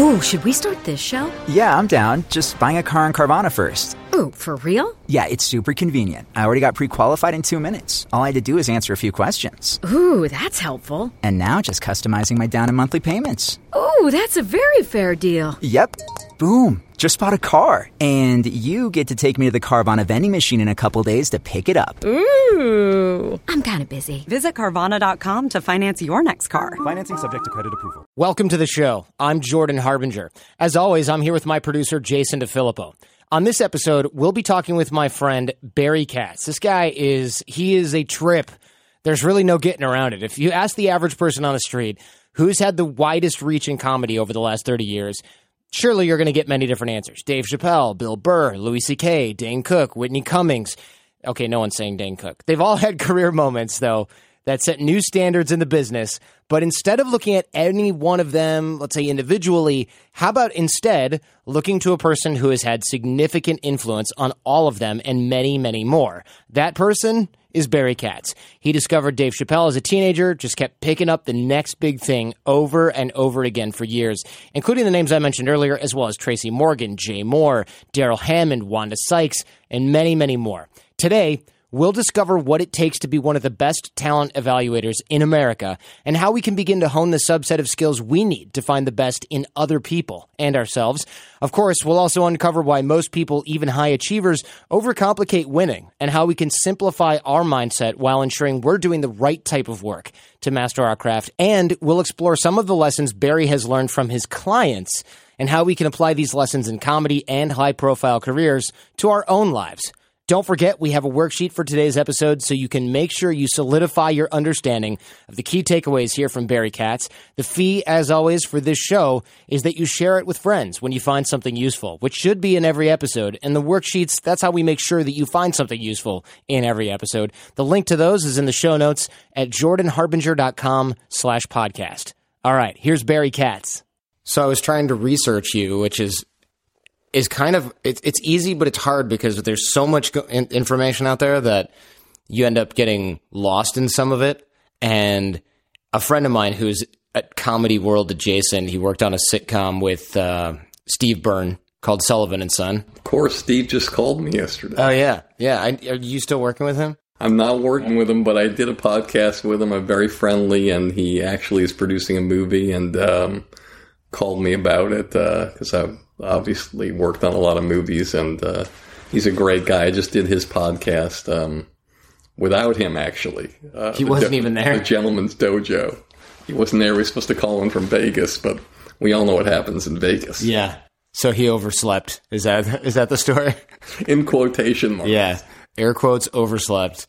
Oh, should we start this show? Yeah, I'm down. Just buying a car in Carvana first. Ooh, for real? Yeah, it's super convenient. I already got pre qualified in two minutes. All I had to do is answer a few questions. Ooh, that's helpful. And now just customizing my down and monthly payments. Ooh, that's a very fair deal. Yep. Boom. Just bought a car. And you get to take me to the Carvana vending machine in a couple days to pick it up. Ooh. I'm kind of busy. Visit Carvana.com to finance your next car. Financing subject to credit approval. Welcome to the show. I'm Jordan Harbinger. As always, I'm here with my producer, Jason DeFilippo. On this episode, we'll be talking with my friend Barry Katz. This guy is he is a trip. There's really no getting around it. If you ask the average person on the street who's had the widest reach in comedy over the last 30 years, surely you're going to get many different answers. Dave Chappelle, Bill Burr, Louis C.K., Dane Cook, Whitney Cummings. Okay, no one's saying Dane Cook. They've all had career moments, though, that set new standards in the business. But instead of looking at any one of them, let's say individually, how about instead looking to a person who has had significant influence on all of them and many, many more? That person is Barry Katz. He discovered Dave Chappelle as a teenager, just kept picking up the next big thing over and over again for years, including the names I mentioned earlier, as well as Tracy Morgan, Jay Mohr, Darrell Hammond, Wanda Sykes, and many, many more. Today, We'll discover what it takes to be one of the best talent evaluators in America and how we can begin to hone the subset of skills we need to find the best in other people and ourselves. Of course, we'll also uncover why most people, even high achievers, overcomplicate winning and how we can simplify our mindset while ensuring we're doing the right type of work to master our craft. And we'll explore some of the lessons Barry has learned from his clients and how we can apply these lessons in comedy and high profile careers to our own lives. Don't forget, we have a worksheet for today's episode so you can make sure you solidify your understanding of the key takeaways here from Barry Katz. The fee, as always, for this show is that you share it with friends when you find something useful, which should be in every episode. And the worksheets, that's how we make sure that you find something useful in every episode. The link to those is in the show notes at jordanharbinger.com slash podcast. All right, here's Barry Katz. So I was trying to research you, which is is kind of it's it's easy, but it's hard because there's so much go- in- information out there that you end up getting lost in some of it. And a friend of mine who's at Comedy World adjacent, he worked on a sitcom with uh, Steve Byrne called Sullivan and Son. Of course, Steve just called me yesterday. Oh yeah, yeah. I, are you still working with him? I'm not working with him, but I did a podcast with him. I'm very friendly, and he actually is producing a movie and um, called me about it because uh, obviously worked on a lot of movies, and uh, he's a great guy. I just did his podcast um, without him, actually. Uh, He wasn't even there? The Gentleman's Dojo. He wasn't there. We were supposed to call him from Vegas, but we all know what happens in Vegas. Yeah. So he overslept. Is that is that the story? In quotation marks. Yeah, air quotes overslept.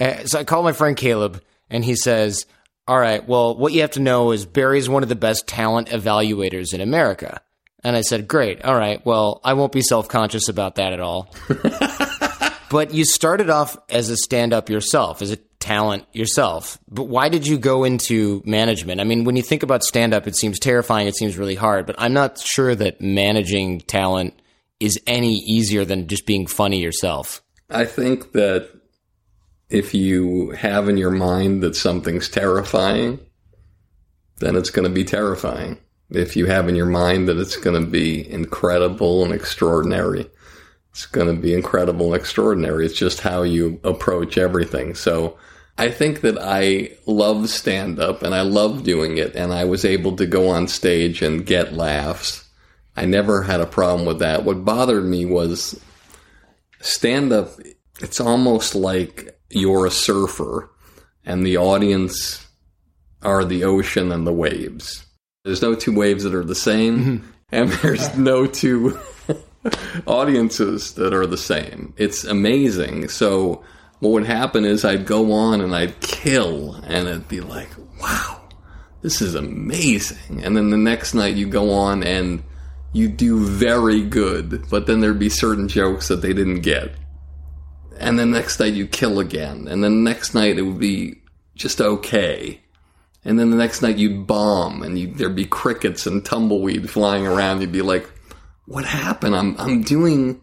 Uh, so I call my friend Caleb, and he says, "All right, well, what you have to know is Barry's one of the best talent evaluators in America." And I said, "Great, all right. Well, I won't be self conscious about that at all." but you started off as a stand up yourself, as a talent yourself. But why did you go into management? I mean, when you think about stand up, it seems terrifying, it seems really hard, but I'm not sure that managing talent is any easier than just being funny yourself. I think that if you have in your mind that something's terrifying, then it's going to be terrifying. If you have in your mind that it's going to be incredible and extraordinary, it's going to be incredible and extraordinary. It's just how you approach everything. So I think that I love stand up and I love doing it, and I was able to go on stage and get laughs. I never had a problem with that. What bothered me was stand up, it's almost like you're a surfer and the audience are the ocean and the waves. There's no two waves that are the same, mm-hmm. and there's no two audiences that are the same. It's amazing. So, what would happen is I'd go on and I'd kill, and it'd be like, wow, this is amazing. And then the next night you go on and you do very good, but then there'd be certain jokes that they didn't get. And then next night you kill again. And then next night it would be just okay. And then the next night you'd bomb and you'd, there'd be crickets and tumbleweed flying around. You'd be like, what happened? I'm, I'm doing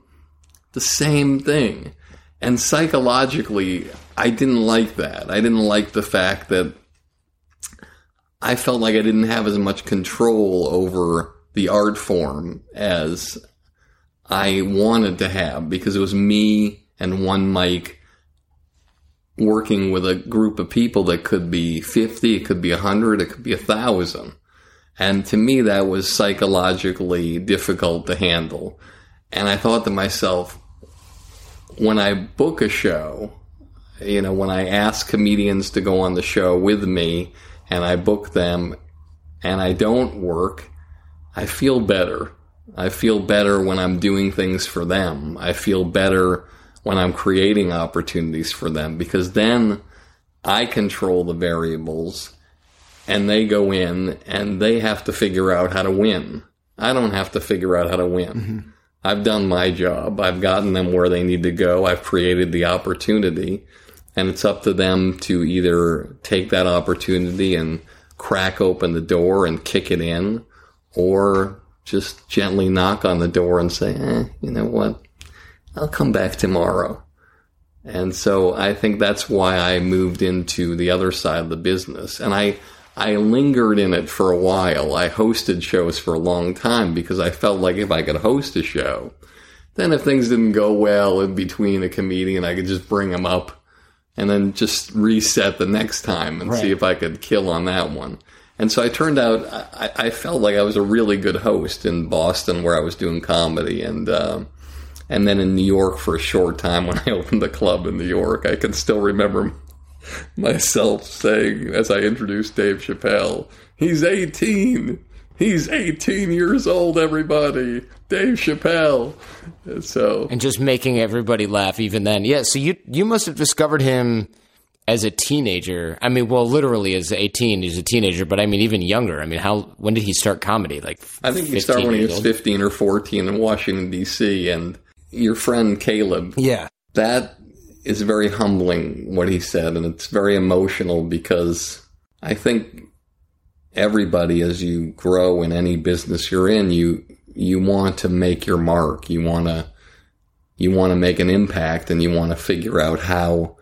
the same thing. And psychologically, I didn't like that. I didn't like the fact that I felt like I didn't have as much control over the art form as I wanted to have because it was me and one mic working with a group of people that could be 50, it could be 100, it could be 1,000. And to me, that was psychologically difficult to handle. And I thought to myself, when I book a show, you know, when I ask comedians to go on the show with me and I book them and I don't work, I feel better. I feel better when I'm doing things for them. I feel better when I'm creating opportunities for them because then I control the variables and they go in and they have to figure out how to win. I don't have to figure out how to win. Mm-hmm. I've done my job. I've gotten them where they need to go. I've created the opportunity and it's up to them to either take that opportunity and crack open the door and kick it in or just gently knock on the door and say, eh, you know what? I'll come back tomorrow. And so I think that's why I moved into the other side of the business. And I, I lingered in it for a while. I hosted shows for a long time because I felt like if I could host a show, then if things didn't go well in between a comedian, I could just bring them up and then just reset the next time and right. see if I could kill on that one. And so I turned out, I, I, felt like I was a really good host in Boston where I was doing comedy. And, uh, and then in New York for a short time when I opened the club in New York, I can still remember myself saying, as I introduced Dave Chappelle, he's 18. He's 18 years old, everybody. Dave Chappelle. And so and just making everybody laugh even then. Yeah, so you you must have discovered him as a teenager. I mean, well, literally as 18, he's a teenager, but I mean even younger. I mean, how when did he start comedy? Like I think he started when he was old? 15 or 14 in Washington D.C. and your friend Caleb. Yeah. That is very humbling what he said and it's very emotional because I think everybody as you grow in any business you're in, you you want to make your mark. You want to you want to make an impact and you want to figure out how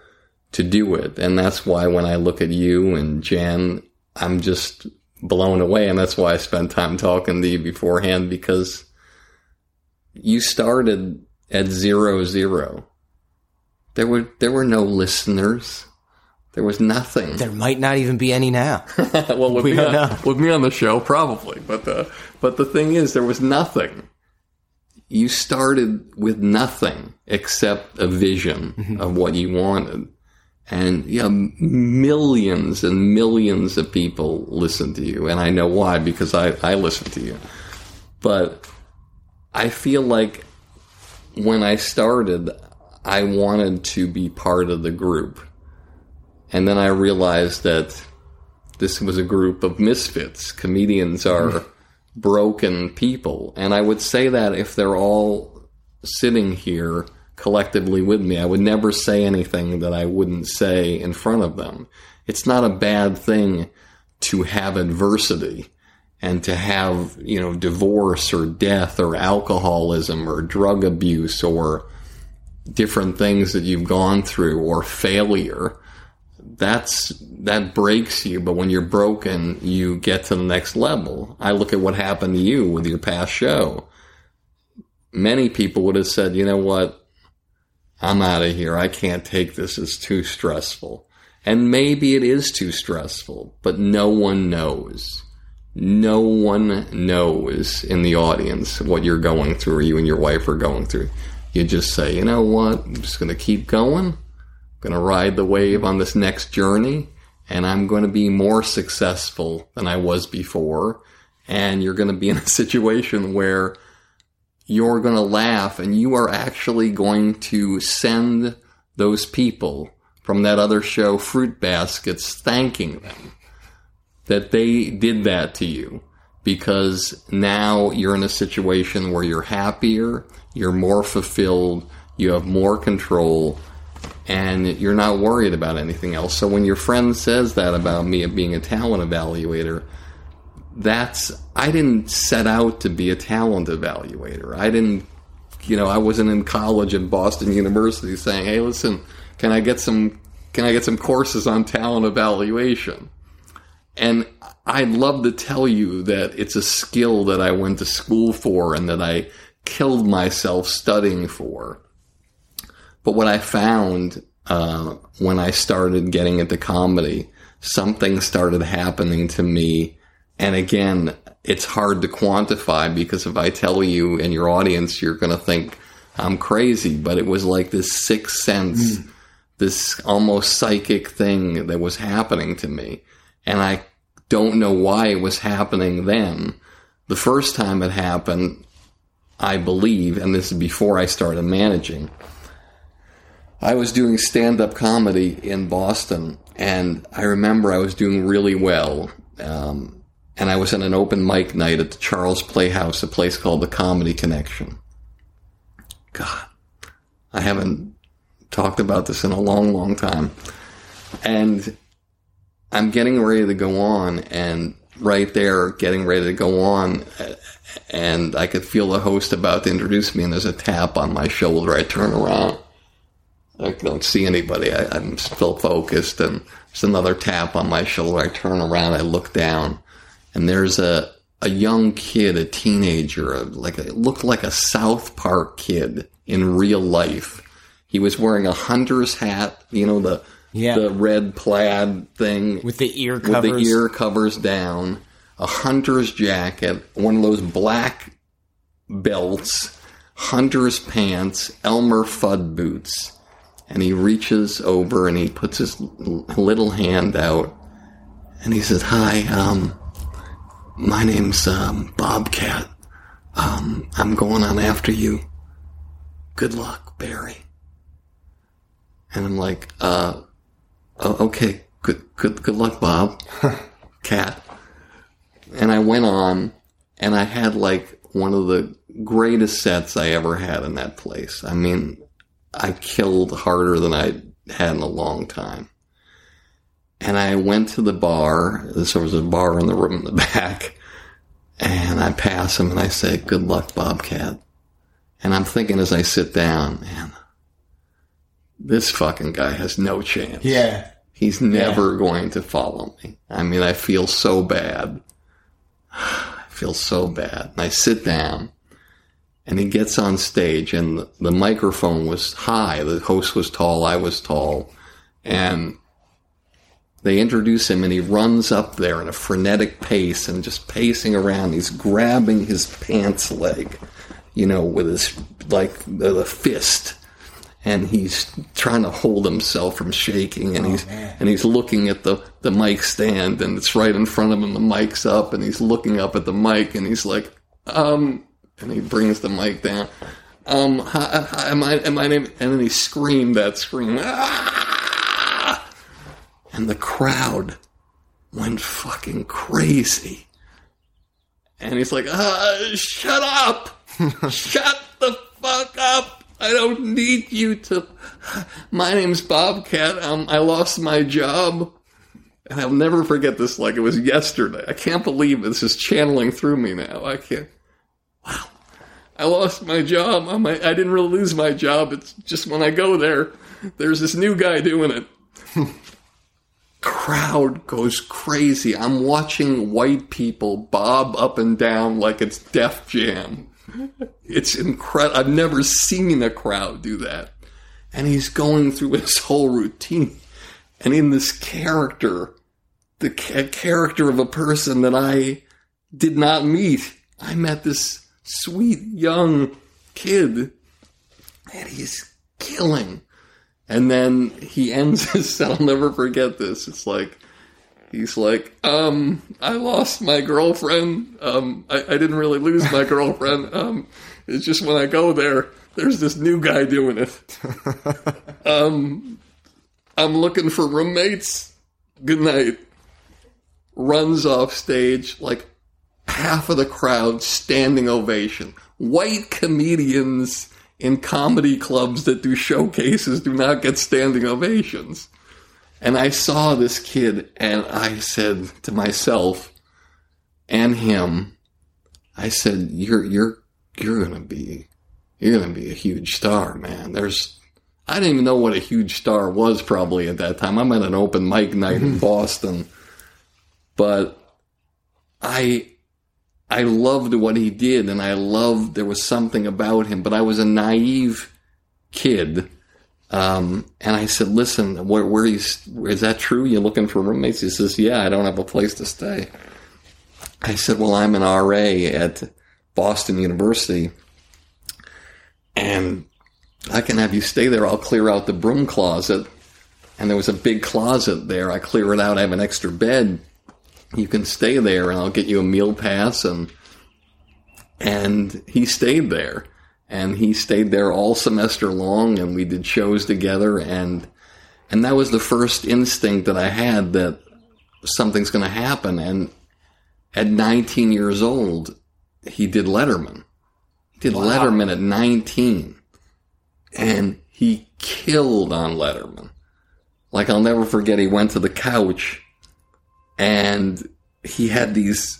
to do it. And that's why when I look at you and Jen, I'm just blown away and that's why I spent time talking to you beforehand because you started at zero zero. There were there were no listeners. There was nothing. There might not even be any now. well, with, we me on, with me on the show, probably. But the but the thing is, there was nothing. You started with nothing except a vision mm-hmm. of what you wanted, and yeah, millions and millions of people listen to you, and I know why because I I listen to you. But I feel like when I started, I wanted to be part of the group and then I realized that this was a group of misfits. Comedians are mm. broken people. And I would say that if they're all sitting here collectively with me, I would never say anything that I wouldn't say in front of them. It's not a bad thing to have adversity and to have, you know, divorce or death or alcoholism or drug abuse or different things that you've gone through or failure that's that breaks you. But when you're broken you get to the next level. I look at what happened to you with your past show. Many people would have said you know what? I'm out of here. I can't take this. It's too stressful. And maybe it is too stressful but no one knows no one knows in the audience what you're going through or you and your wife are going through. You just say you know what? I'm just going to keep going. I'm going to ride the wave on this next journey and I'm going to be more successful than I was before. And you're going to be in a situation where you're going to laugh and you are actually going to send those people from that other show, Fruit Baskets, thanking them that they did that to you because now you're in a situation where you're happier, you're more fulfilled, you have more control, and you're not worried about anything else. So when your friend says that about me being a talent evaluator, that's I didn't set out to be a talent evaluator. I didn't you know, I wasn't in college at Boston University saying, "Hey, listen, can I get some can I get some courses on talent evaluation?" And I'd love to tell you that it's a skill that I went to school for and that I killed myself studying for. But what I found uh, when I started getting into comedy, something started happening to me. And again, it's hard to quantify because if I tell you and your audience, you're going to think I'm crazy. But it was like this sixth sense, mm. this almost psychic thing that was happening to me. And I don't know why it was happening then. The first time it happened, I believe, and this is before I started managing, I was doing stand up comedy in Boston, and I remember I was doing really well. Um, and I was in an open mic night at the Charles Playhouse, a place called the Comedy Connection. God, I haven't talked about this in a long, long time. And I'm getting ready to go on, and right there, getting ready to go on, and I could feel the host about to introduce me, and there's a tap on my shoulder. I turn around. I don't see anybody. I, am still focused, and there's another tap on my shoulder. I turn around. I look down, and there's a a young kid, a teenager, like it looked like a South Park kid in real life. He was wearing a hunter's hat, you know the yeah. the red plaid thing with the ear covers. with the ear covers down, a hunter's jacket, one of those black belts, hunter's pants, Elmer Fudd boots and he reaches over and he puts his little hand out and he says, "Hi, um, my name's um, Bobcat. Um, I'm going on after you. Good luck, Barry." And I'm like, "Uh, Oh, okay, good, good, good luck, Bob, Cat." And I went on, and I had like one of the greatest sets I ever had in that place. I mean, I killed harder than I had in a long time. And I went to the bar. There was a bar in the room in the back. And I pass him and I say, Good luck, Bobcat. And I'm thinking as I sit down, man, this fucking guy has no chance. Yeah. He's never yeah. going to follow me. I mean, I feel so bad. I feel so bad. And I sit down and he gets on stage and the, the microphone was high. The host was tall. I was tall. And they introduce him and he runs up there in a frenetic pace and just pacing around. He's grabbing his pants leg, you know, with his, like, the fist. And he's trying to hold himself from shaking and oh, he's, man. and he's looking at the, the mic stand and it's right in front of him. The mic's up and he's looking up at the mic and he's like, um, and he brings the mic down. Um, hi, hi, my, my name, and then he screamed that scream, ah! and the crowd went fucking crazy. And he's like, ah, shut up! shut the fuck up! I don't need you to. My name's Bobcat. Um, I lost my job. And I'll never forget this like it was yesterday. I can't believe this is channeling through me now. I can't. Wow. I lost my job. I'm, I didn't really lose my job. It's just when I go there, there's this new guy doing it. Crowd goes crazy. I'm watching white people bob up and down like it's Def Jam. It's incredible. I've never seen a crowd do that. And he's going through his whole routine. And in this character, the ca- character of a person that I did not meet, I met this sweet young kid, and he's killing. And then he ends his set. I'll never forget this. It's like he's like, um, I lost my girlfriend. Um, I, I didn't really lose my girlfriend. Um, it's just when I go there, there's this new guy doing it. um, I'm looking for roommates. Good night. Runs off stage like half of the crowd standing ovation. White comedians in comedy clubs that do showcases do not get standing ovations. And I saw this kid and I said to myself and him, I said, you're, you're, you're going to be, you're going to be a huge star, man. There's, I didn't even know what a huge star was probably at that time. I'm at an open mic night in mm-hmm. Boston but I I loved what he did, and I loved there was something about him. But I was a naive kid, um, and I said, "Listen, where, where is is that true? You're looking for roommates?" He says, "Yeah, I don't have a place to stay." I said, "Well, I'm an RA at Boston University, and I can have you stay there. I'll clear out the broom closet." And there was a big closet there. I clear it out. I have an extra bed you can stay there and I'll get you a meal pass and and he stayed there and he stayed there all semester long and we did shows together. And and that was the first instinct that I had that something's going to happen. And at 19 years old he did Letterman. He did wow. Letterman at 19 and he killed on Letterman. Like I'll never forget he went to the couch and he had these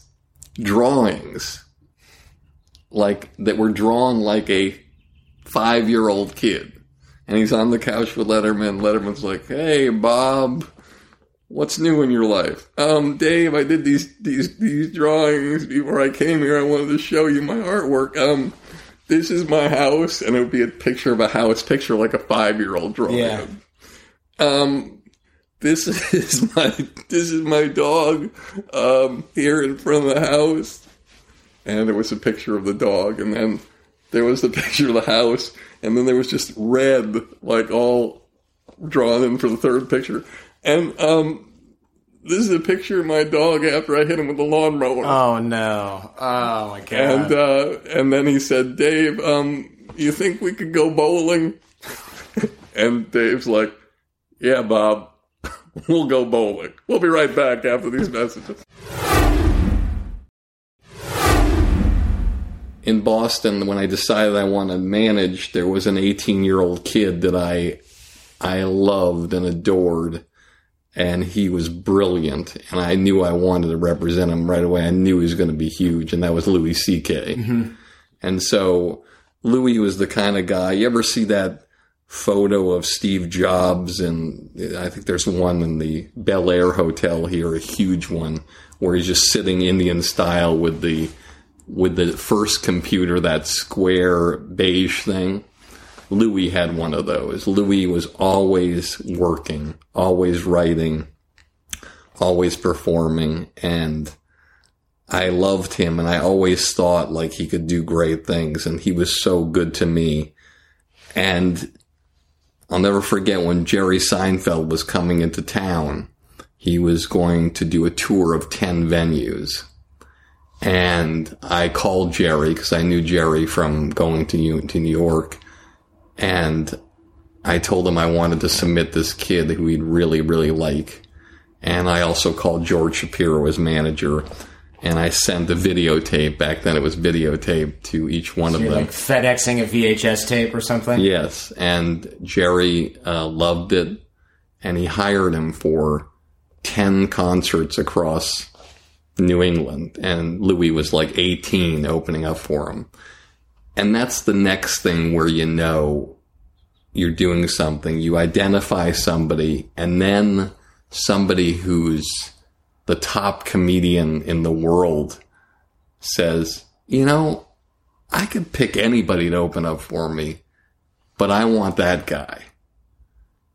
drawings like that were drawn like a five year old kid. And he's on the couch with Letterman. Letterman's like, Hey Bob, what's new in your life? Um, Dave, I did these these these drawings before I came here. I wanted to show you my artwork. Um, this is my house, and it would be a picture of a house, picture like a five year old drawing. Yeah. Um, this is my this is my dog um, here in front of the house and there was a picture of the dog and then there was the picture of the house and then there was just red like all drawn in for the third picture and um, this is a picture of my dog after I hit him with the lawnmower. Oh no! Oh my god! And uh, and then he said, "Dave, um, you think we could go bowling?" and Dave's like, "Yeah, Bob." we'll go bowling. We'll be right back after these messages. In Boston, when I decided I wanted to manage, there was an 18 year old kid that I I loved and adored, and he was brilliant. And I knew I wanted to represent him right away. I knew he was going to be huge, and that was Louis C.K. Mm-hmm. And so Louis was the kind of guy. You ever see that photo of Steve Jobs, and I think there's one in the Bel Air Hotel here, a huge one, where he's just sitting Indian style with the with the first computer, that square beige thing. Louis had one of those. Louis was always working, always writing, always performing, and I loved him and I always thought like he could do great things and he was so good to me. And I'll never forget when Jerry Seinfeld was coming into town. He was going to do a tour of 10 venues. And I called Jerry because I knew Jerry from going to New, to New York. And I told him I wanted to submit this kid who he'd really, really like. And I also called George Shapiro as manager and I sent the videotape. Back then, it was videotape to each one so of them. Like FedExing a VHS tape or something. Yes, and Jerry uh, loved it, and he hired him for ten concerts across New England. And Louis was like eighteen, opening up for him. And that's the next thing where you know you're doing something. You identify somebody, and then somebody who's the top comedian in the world says, you know, I could pick anybody to open up for me, but I want that guy.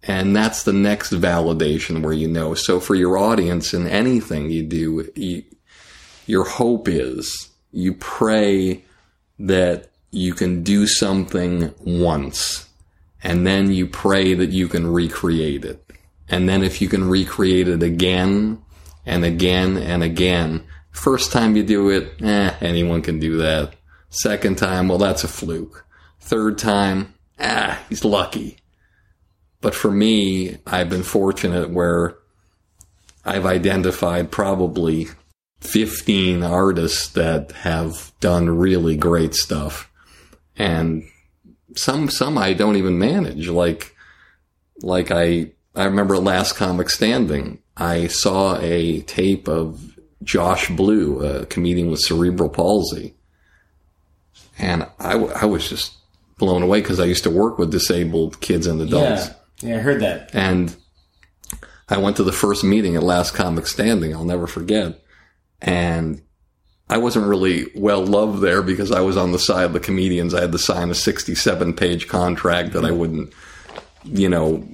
And that's the next validation where you know. So for your audience in anything you do, you, your hope is you pray that you can do something once and then you pray that you can recreate it. And then if you can recreate it again and again and again. First time you do it, eh, anyone can do that. Second time, well, that's a fluke. Third time, ah, he's lucky. But for me, I've been fortunate where I've identified probably 15 artists that have done really great stuff. And some, some I don't even manage. Like, like I, I remember Last Comic Standing. I saw a tape of Josh Blue, a comedian with cerebral palsy. And I, I was just blown away because I used to work with disabled kids and adults. Yeah, yeah, I heard that. And I went to the first meeting at Last Comic Standing. I'll never forget. And I wasn't really well loved there because I was on the side of the comedians. I had to sign a 67 page contract that I wouldn't, you know,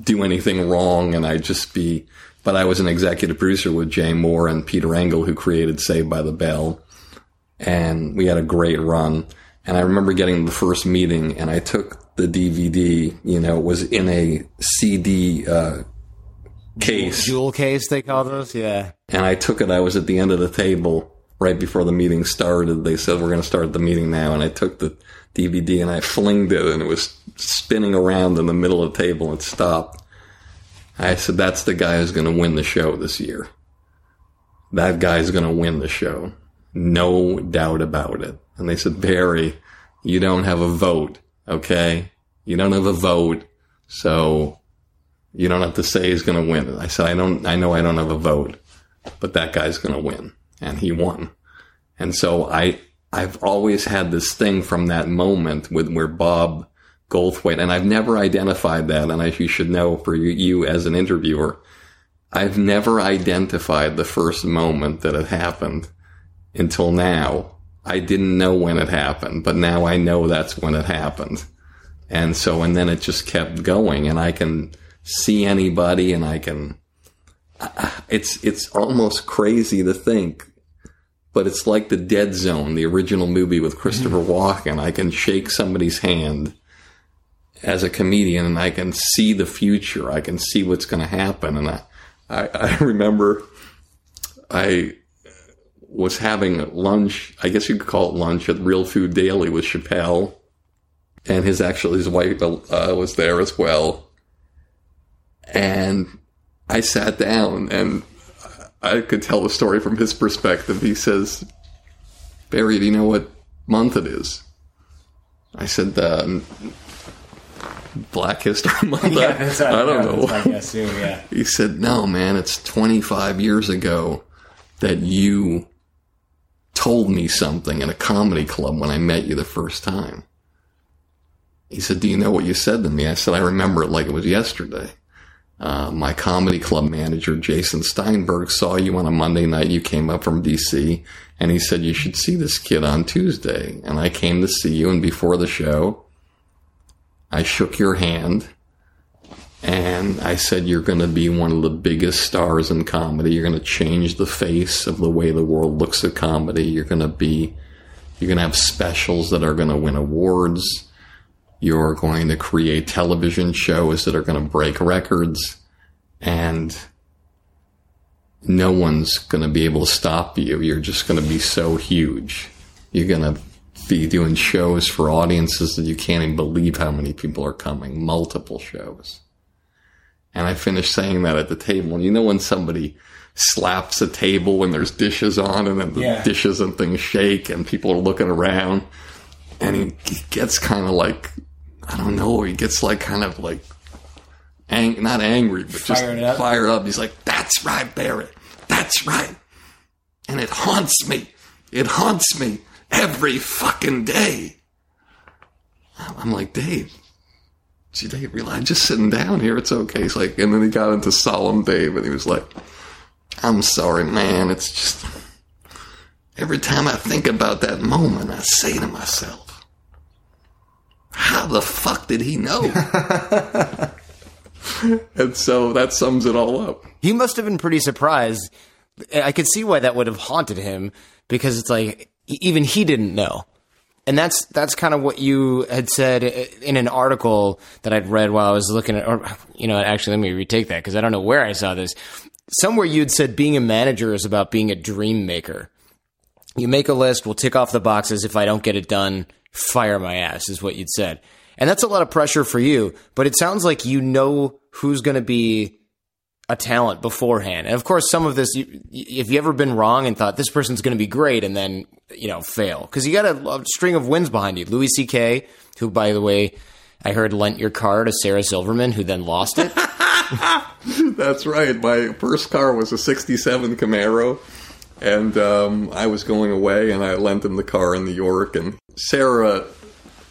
do anything wrong and I'd just be, but I was an executive producer with Jay Mohr and Peter Engel who created Saved by the Bell. And we had a great run. And I remember getting the first meeting and I took the DVD, you know, it was in a CD, uh, case. Jewel case, they call those. Yeah. And I took it. I was at the end of the table right before the meeting started. They said, we're going to start the meeting now. And I took the DVD and I flinged it and it was spinning around in the middle of the table and stopped. I said, that's the guy who's going to win the show this year. That guy's going to win the show. No doubt about it. And they said, Barry, you don't have a vote. Okay. You don't have a vote. So you don't have to say he's going to win. I said, I don't, I know I don't have a vote, but that guy's going to win. And he won. And so I, I've always had this thing from that moment with where Bob Goldthwait, and I've never identified that. And as you should know for you, you as an interviewer, I've never identified the first moment that it happened until now. I didn't know when it happened, but now I know that's when it happened. And so, and then it just kept going and I can see anybody and I can, it's, it's almost crazy to think, but it's like the dead zone, the original movie with Christopher Walken. I can shake somebody's hand as a comedian and I can see the future. I can see what's going to happen. And I, I, I remember I was having lunch, I guess you could call it lunch at Real Food Daily with Chappelle. And his actually, his wife uh, was there as well. And I sat down and I could tell the story from his perspective. He says, Barry, do you know what month it is? I said, uh, Black History Month. Yeah, that's what I don't know. know. That's what I assume, yeah. He said, No, man, it's 25 years ago that you told me something in a comedy club when I met you the first time. He said, Do you know what you said to me? I said, I remember it like it was yesterday. Uh, my comedy club manager, Jason Steinberg, saw you on a Monday night. You came up from DC and he said, You should see this kid on Tuesday. And I came to see you. And before the show, I shook your hand and I said, You're going to be one of the biggest stars in comedy. You're going to change the face of the way the world looks at comedy. You're going to be, you're going to have specials that are going to win awards. You're going to create television shows that are going to break records. And no one's going to be able to stop you. You're just going to be so huge. You're going to be doing shows for audiences that you can't even believe how many people are coming, multiple shows. And I finished saying that at the table. And you know when somebody slaps a table when there's dishes on and then the Yeah. dishes and things shake and people are looking around and he gets kind of like, I don't know, he gets like kind of like, ang- not angry, but just Fired up. fired up. He's like, that's right, Barrett. That's right. And it haunts me. It haunts me every fucking day. I'm like, Dave, gee, Dave, realize I'm just sitting down here. It's okay. He's like, and then he got into solemn Dave and he was like, I'm sorry, man. It's just every time I think about that moment, I say to myself, how the fuck did he know? and so that sums it all up. He must have been pretty surprised. I could see why that would have haunted him because it's like even he didn't know. And that's that's kind of what you had said in an article that I'd read while I was looking at or you know, actually let me retake that because I don't know where I saw this. Somewhere you'd said being a manager is about being a dream maker. You make a list, we'll tick off the boxes. If I don't get it done, fire my ass, is what you'd said. And that's a lot of pressure for you, but it sounds like you know who's going to be a talent beforehand. And of course, some of this, you, if you ever been wrong and thought this person's going to be great and then, you know, fail, because you got a, a string of wins behind you. Louis C.K., who, by the way, I heard lent your car to Sarah Silverman, who then lost it. That's right. My first car was a 67 Camaro. And um, I was going away and I lent him the car in New York. And Sarah,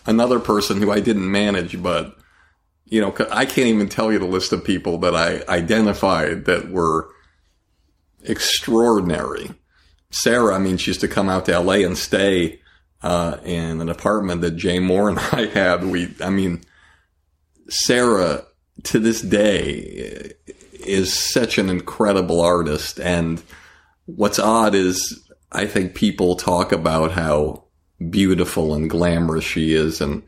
another person who I didn't manage, but you know, I can't even tell you the list of people that I identified that were extraordinary. Sarah, I mean, she used to come out to LA and stay uh, in an apartment that Jay Mohr and I had. We, I mean, Sarah to this day is such an incredible artist. And what's odd is I think people talk about how beautiful and glamorous she is and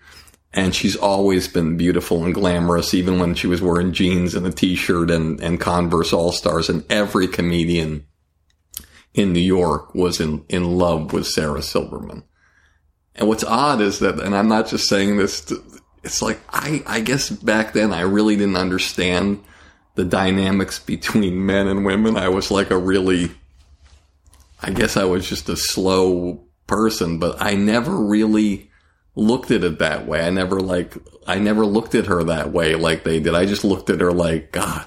and she's always been beautiful and glamorous even when she was wearing jeans and a t-shirt and, and Converse All-Stars and every comedian in New York was in, in love with Sarah Silverman. And what's odd is that, and I'm not just saying this, to, it's like, I, I guess back then I really didn't understand the dynamics between men and women. I was like a really, I guess I was just a slow person, but I never really looked at it that way. I never like, I never looked at her that way like they did. I just looked at her like, God,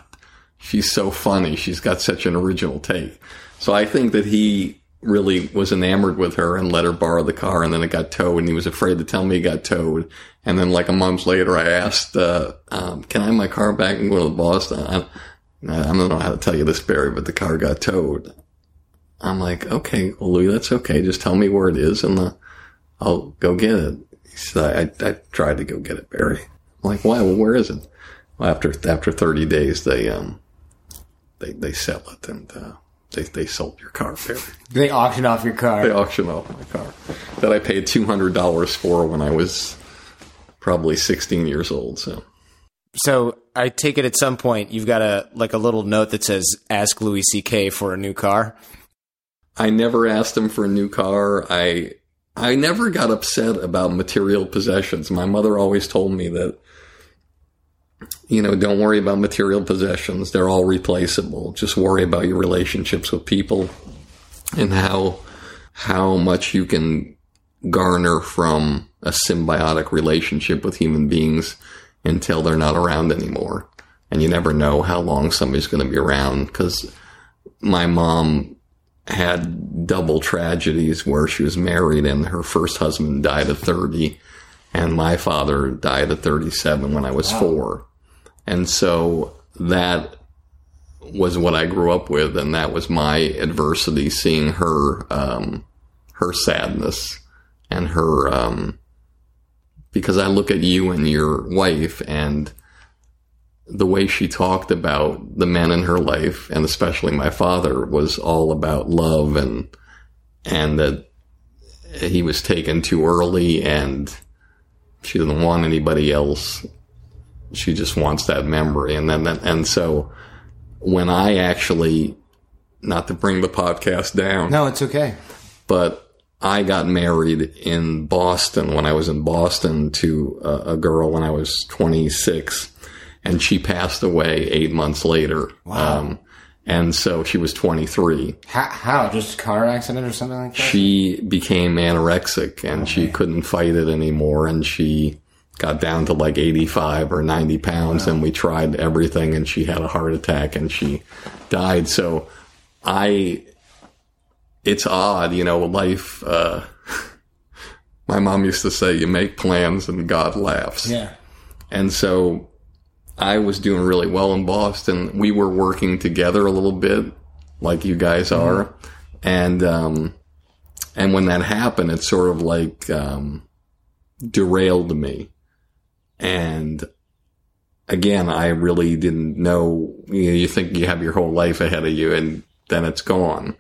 she's so funny. She's got such an original take. So I think that he really was enamored with her and let her borrow the car and then it got towed and he was afraid to tell me it got towed. And then like a month later, I asked, uh, um, can I have my car back and go to boss? I, I don't know how to tell you this, Barry, but the car got towed. I'm like, okay, well, Louis, that's okay. Just tell me where it is and uh, I'll go get it. He said, I, I tried to go get it, Barry. I'm like, why? Well, where is it? Well, after, after 30 days, they, um, they, they sell it and, uh, they, they sold your car, Barry. They auction off your car. They auctioned off my car that I paid $200 for when I was probably 16 years old. So, so I take it at some point you've got a, like a little note that says, ask Louis C.K. for a new car. I never asked him for a new car. I I never got upset about material possessions. My mother always told me that you know, don't worry about material possessions. They're all replaceable. Just worry about your relationships with people and how how much you can garner from a symbiotic relationship with human beings until they're not around anymore. And you never know how long somebody's going to be around because my mom had double tragedies where she was married and her first husband died at 30 and my father died at 37 when I was wow. four. And so that was what I grew up with. And that was my adversity, seeing her, um, her sadness and her, um, because I look at you and your wife and the way she talked about the men in her life, and especially my father, was all about love and and that he was taken too early, and she doesn't want anybody else. She just wants that memory, and then and so when I actually, not to bring the podcast down, no, it's okay, but I got married in Boston when I was in Boston to a, a girl when I was 26 and she passed away eight months later. Wow. Um, and so she was 23. How, how? Just a car accident or something like that? She became anorexic and okay. she couldn't fight it anymore. And she got down to like 85 or 90 pounds. Wow. And we tried everything and she had a heart attack and she died. So I, it's odd, you know, life, uh, my mom used to say, you make plans and God laughs. Yeah. And so I was doing really well in Boston. We were working together a little bit, like you guys mm-hmm. are, mm-hmm. and um, and when that happened, it sort of like um, derailed me. And again, I really didn't know. You, know, you think you have your whole life ahead of you, and then it's gone.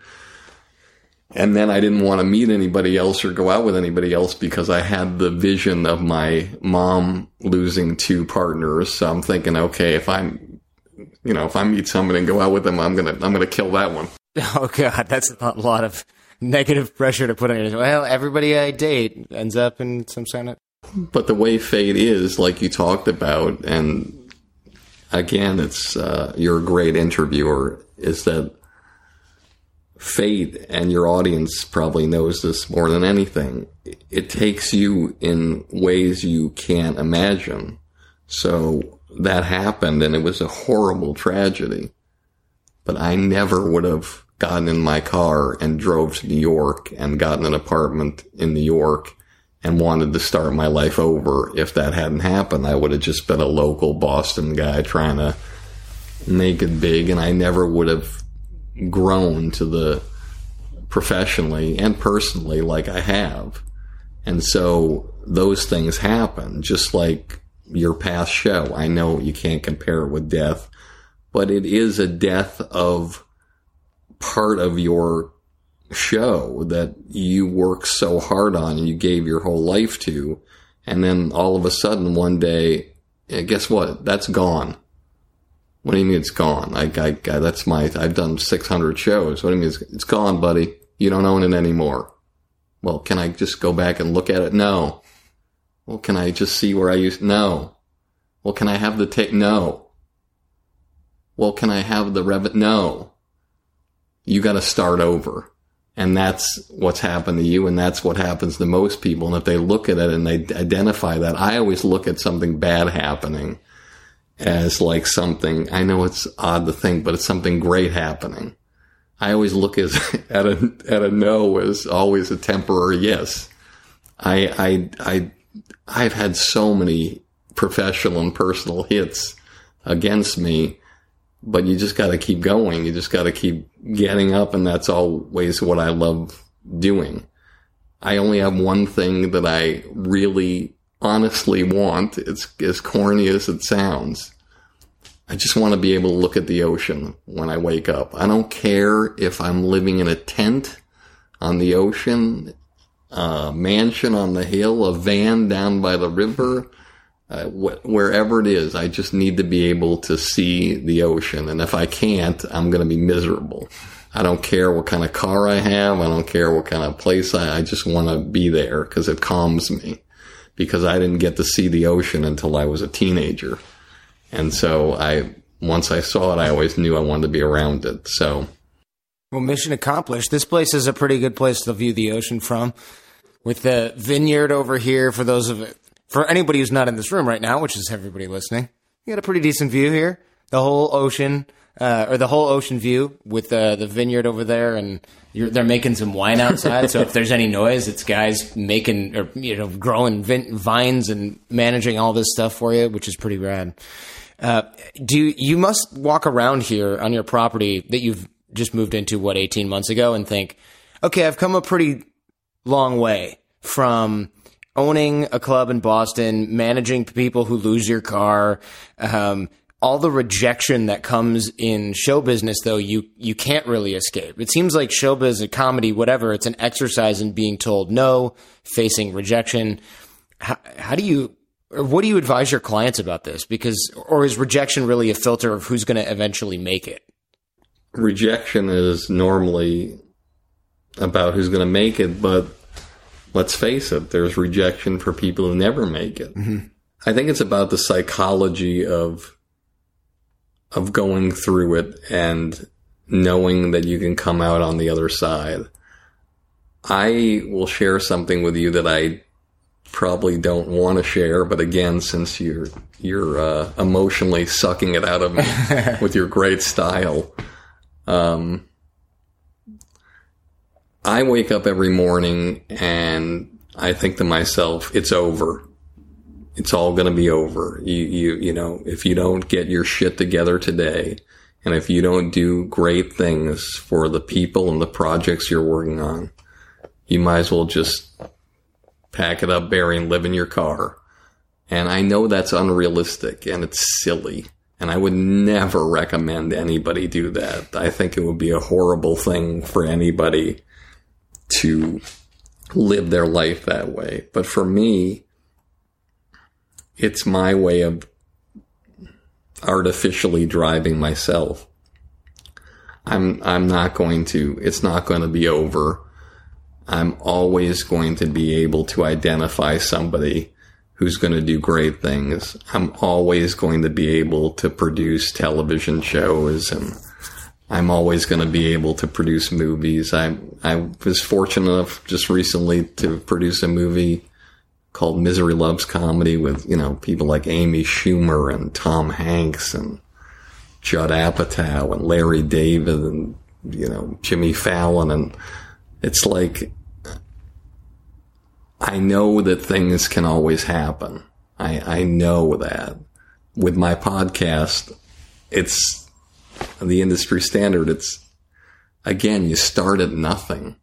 And then I didn't want to meet anybody else or go out with anybody else because I had the vision of my mom losing two partners. So I'm thinking, okay, if I'm, you know, if I meet somebody and go out with them, I'm gonna, I'm gonna kill that one. Oh God, that's a lot of negative pressure to put on you. Well, everybody I date ends up in some kind of. But the way fate is, like you talked about, and again, it's uh, you're a great interviewer. Is that fate, and your audience probably knows this more than anything, it takes you in ways you can't imagine. So that happened, and it was a horrible tragedy. But I never would have gotten in my car and drove to New York and gotten an apartment in New York and wanted to start my life over. If that hadn't happened, I would have just been a local Boston guy trying to make it big, and I never would have grown to the professionally and personally like I have. And so those things happen, just like your past show. I know you can't compare it with death, but it is a death of part of your show that you work so hard on and you gave your whole life to. And then all of a sudden one day, eh, guess what? That's gone. What do you mean it's gone? I, I, I that's my, I've done 600 shows. What do you mean it's, it's gone, buddy? You don't own it anymore. Well, can I just go back and look at it? No. Well, can I just see where I used? No. Well, can I have the tape? No. Well, can I have the rev? No. You got to start over. And that's what's happened to you. And that's what happens to most people. And if they look at it and they identify that, I always look at something bad happening as like something, I know it's odd to think, but it's something great happening. I always look as, at a, at a no as always a temporary yes. I, I, I, I've had so many professional and personal hits against me but you just got to keep going. You just got to keep getting up. And that's always what I love doing. I only have one thing that I really honestly want. It's as corny as it sounds. I just want to be able to look at the ocean when I wake up. I don't care if I'm living in a tent on the ocean, a mansion on the hill, a van down by the river uh, wh- wherever it is, I just need to be able to see the ocean. And if I can't, I'm going to be miserable. I don't care what kind of car I have. I don't care what kind of place I, I just want to be there because it calms me because I didn't get to see the ocean until I was a teenager. And so I, once I saw it, I always knew I wanted to be around it. So. Well, mission accomplished. This place is a pretty good place to view the ocean from with the vineyard over here for those of for anybody who's not in this room right now, which is everybody listening, you got a pretty decent view here. The whole ocean, uh, or the whole ocean view with the the vineyard over there, and they're making some wine outside. so if there's any noise, it's guys making or you know growing vin- vines and managing all this stuff for you, which is pretty rad. Uh, do you must walk around here on your property that you've just moved into what 18 months ago and think, okay, I've come a pretty long way from owning a club in Boston, managing people who lose your car, um, all the rejection that comes in show business, though, you you can't really escape. It seems like show business, comedy, whatever, it's an exercise in being told no, facing rejection. How, how do you, or what do you advise your clients about this? Because, or is rejection really a filter of who's going to eventually make it? Rejection is normally about who's going to make it, but let's face it, there's rejection for people who never make it. Mm-hmm. I think it's about the psychology of of going through it and knowing that you can come out on the other side. I will share something with you that I probably don't want to share, but again, since you're you're uh, emotionally sucking it out of me with your great style, um, I wake up every morning and I think to myself, it's over. It's all going to be over. You, you, you know, if you don't get your shit together today and if you don't do great things for the people and the projects you're working on, you might as well just pack it up, Barry, and live in your car. And I know that's unrealistic and it's silly. And I would never recommend anybody do that. I think it would be a horrible thing for anybody to live their life that way. But for me, it's my way of artificially driving myself. I'm I'm not going to it's not going to be over. I'm always going to be able to identify somebody who's going to do great things. I'm always going to be able to produce television shows and I'm always going to be able to produce movies. I I was fortunate enough just recently to produce a movie called Misery Loves Comedy with you know people like Amy Schumer and Tom Hanks and Judd Apatow and Larry David and you know Jimmy Fallon and it's like I know that things can always happen. I, I know that. With my podcast, it's the industry standard. It's, again, you start at nothing.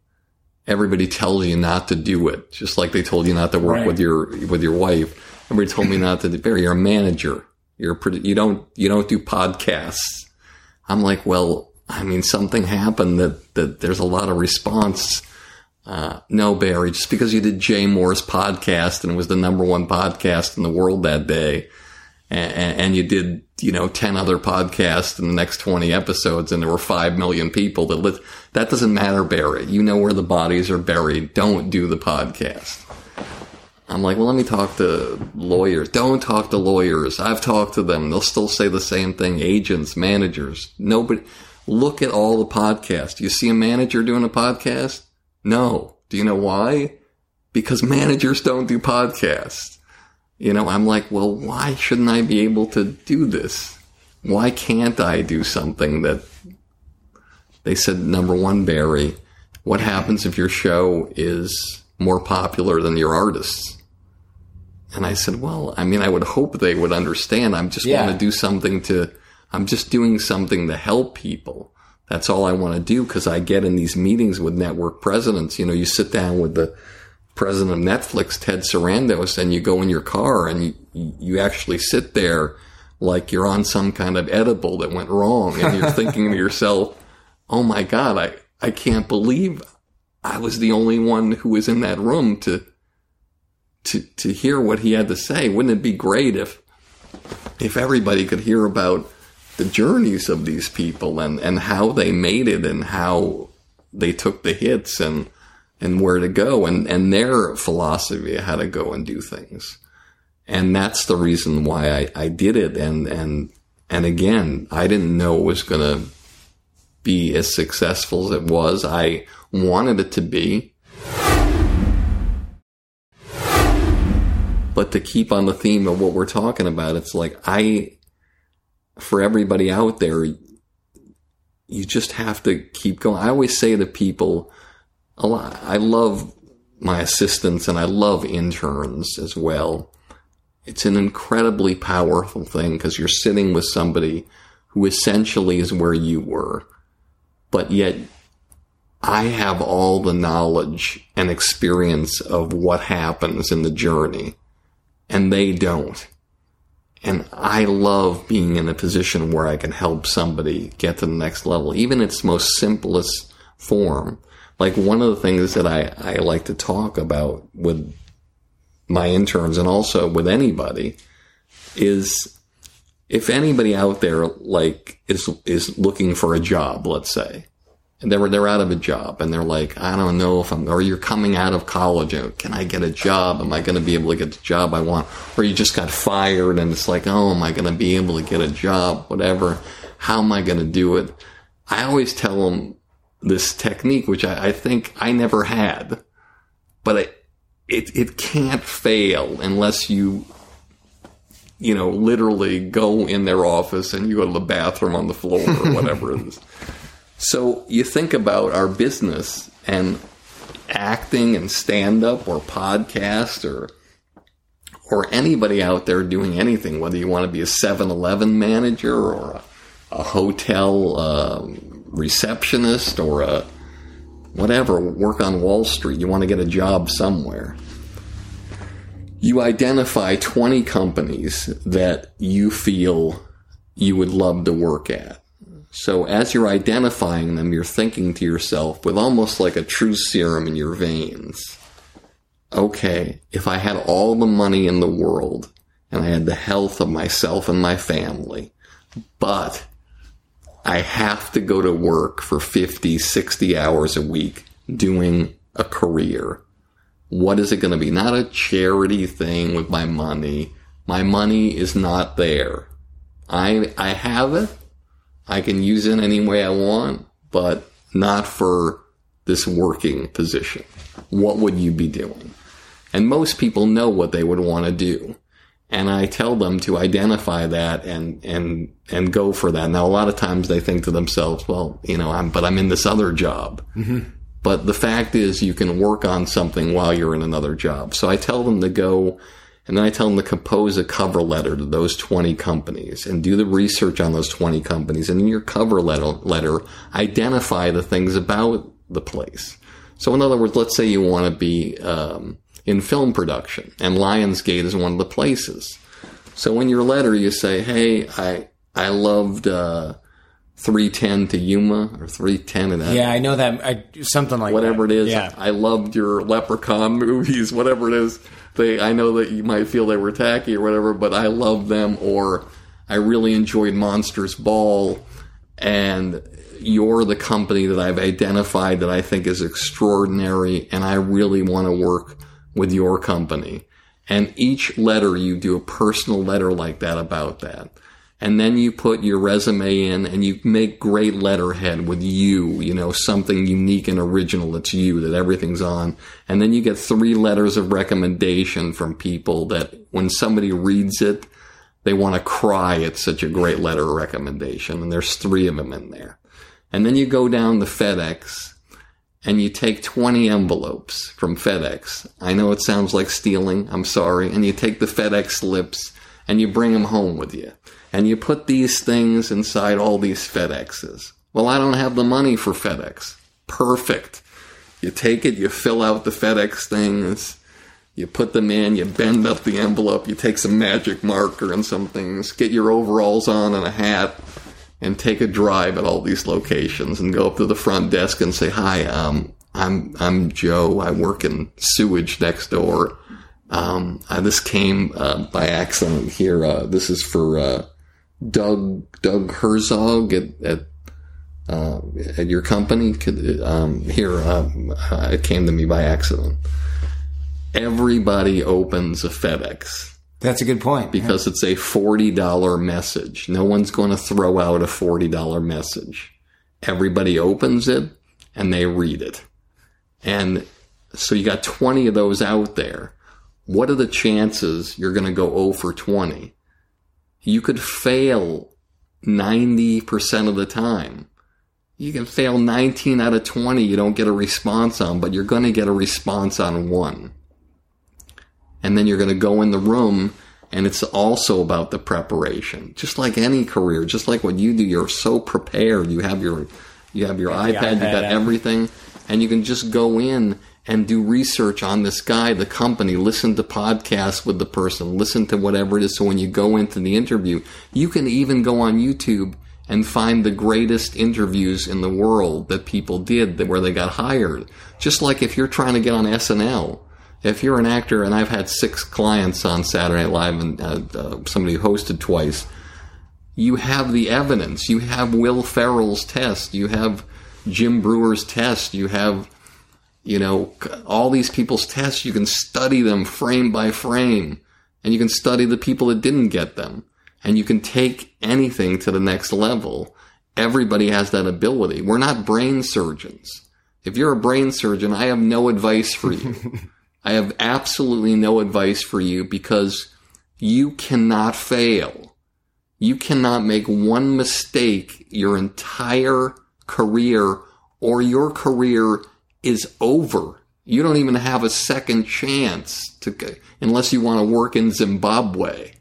Everybody tells you not to do it, just like they told you not to work Right. with your with your wife. Everybody told me not to do. Barry, you're a manager. You're you don't you don't do podcasts. I'm like, well, I mean, something happened that that there's a lot of response. Uh, no, Barry, just because you did Jay Mohr's podcast and it was the number one podcast in the world that day, and, and you did, you know, 10 other podcasts in the next 20 episodes and there were 5 million people that that doesn't matter, Barry. You know where the bodies are buried. Don't do the podcast. I'm like, well, let me talk to lawyers. Don't talk to lawyers. I've talked to them. They'll still say the same thing. Agents, managers, nobody. Look at all the podcasts. You see a manager doing a podcast? No. Do you know why? Because managers don't do podcasts. You know, I'm like, well, why shouldn't I be able to do this? Why can't I do something that they said, number one, Barry, what happens if your show is more popular than your artists? And I said, well, I mean, I would hope they would understand. I'm just Yeah. want to do something to, I'm just doing something to help people. That's all I want to do because I get in these meetings with network presidents. You know, you sit down with the president of Netflix, Ted Sarandos, and you go in your car and you, you actually sit there like you're on some kind of edible that went wrong. And you're thinking to yourself, oh my God, I, I can't believe I was the only one who was in that room to, to, to hear what he had to say. Wouldn't it be great if, if everybody could hear about the journeys of these people and, and how they made it and how they took the hits and, and where to go and, and their philosophy of how to go and do things. And that's the reason why I, I did it. And, and, and again, I didn't know it was going to be as successful as it was. I wanted it to be. But to keep on the theme of what we're talking about, it's like I, for everybody out there, you just have to keep going. I always say to people, Oh, I love my assistants and I love interns as well. It's an incredibly powerful thing because you're sitting with somebody who essentially is where you were, but yet I have all the knowledge and experience of what happens in the journey and they don't. And I love being in a position where I can help somebody get to the next level, even its most simplest form. Like one of the things that I, I like to talk about with my interns and also with anybody is if anybody out there like is is looking for a job, let's say, and they're they're out of a job and they're like, I don't know if I'm, or you're coming out of college. and, Can I get a job? Am I going to be able to get the job I want? Or you just got fired and it's like, oh, am I going to be able to get a job? Whatever. How am I going to do it? I always tell them this technique, which I, I think I never had, but it, it it can't fail unless you you know literally go in their office and you go to the bathroom on the floor or whatever it is. So you think about our business and acting and stand up or podcast or or anybody out there doing anything, whether you want to be a 7-Eleven manager or a, a hotel um, receptionist or a whatever, work on Wall Street, you want to get a job somewhere. You identify 20 companies that you feel you would love to work at. So as you're identifying them, you're thinking to yourself with almost like a truth serum in your veins. Okay, if I had all the money in the world and I had the health of myself and my family, but I have to go to work for 50, 60 hours a week doing a career. What is it going to be? Not a charity thing with my money. My money is not there. I, I have it. I can use it any way I want, but not for this working position. What would you be doing? And most people know what they would want to do. And I tell them to identify that and, and, and go for that. Now, a lot of times they think to themselves, well, you know, I'm, but I'm in this other job. But the fact is, you can work on something while you're in another job. So I tell them to go and then I tell them to compose a cover letter to those 20 companies and do the research on those 20 companies. And in your cover letter, letter identify the things about the place. So in other words, let's say you want to be um, in film production and Lionsgate is one of the places. So in your letter, you say, "Hey, I I loved uh, 310 to Yuma or 310 and that. Yeah, I know that. I, something like whatever that. it is. Yeah. I loved your Leprechaun movies, whatever it is. They, I know that you might feel they were tacky or whatever, but I love them. Or I really enjoyed Monsters Ball, and you're the company that I've identified that I think is extraordinary, and I really want to work with your company. And each letter you do a personal letter like that about that and then you put your resume in and you make great letterhead with you, you know, something unique and original that's you, that everything's on. And then you get three letters of recommendation from people that when somebody reads it, they want to cry. It's such a great letter of recommendation. And there's three of them in there. And then you go down to FedEx and you take 20 envelopes from FedEx. I know it sounds like stealing. I'm sorry. And you take the FedEx slips and you bring them home with you and you put these things inside all these FedExes. Well, I don't have the money for FedEx. Perfect. You take it, you fill out the FedEx things, you put them in, you bend up the envelope, you take some magic marker and some things, get your overalls on and a hat, and take a drive at all these locations and go up to the front desk and say, "Hi, um, I'm I'm Joe. I work in sewage next door. Um, uh, this came uh, by accident here. Uh, this is for uh, Doug Doug Herzog at at, uh, at your company. Could, um, here, um, it came to me by accident. Everybody opens a FedEx That's a good point. because it's a forty dollar message. No one's going to throw out a forty dollar message. Everybody opens it and they read it, and so you got twenty of those out there. What are the chances you're going to go 0 for 20? You could fail 90% of the time. You can fail 19 out of 20 you don't get a response on, but you're going to get a response on one. And then you're going to go in the room and it's also about the preparation. Just like any career, just like what you do, you're so prepared. You have your you have your iPad, you iPad got app. everything, and you can just go in and do research on this guy, the company, listen to podcasts with the person, listen to whatever it is. So when you go into the interview, you can even go on YouTube and find the greatest interviews in the world that people did that where they got hired. Just like if you're trying to get on SNL, if you're an actor, and I've had six clients on Saturday Night Live and uh, uh, somebody hosted twice, you have the evidence. You have Will Ferrell's test. You have Jim Breuer's test. You have, you know, all these people's tests. You can study them frame by frame, and you can study the people that didn't get them, and you can take anything to the next level. Everybody has that ability. We're not brain surgeons. If you're a brain surgeon, I have no advice for you. I have absolutely no advice for you because you cannot fail. You cannot make one mistake your entire career or your career is over. You don't even have a second chance to, unless you want to work in Zimbabwe.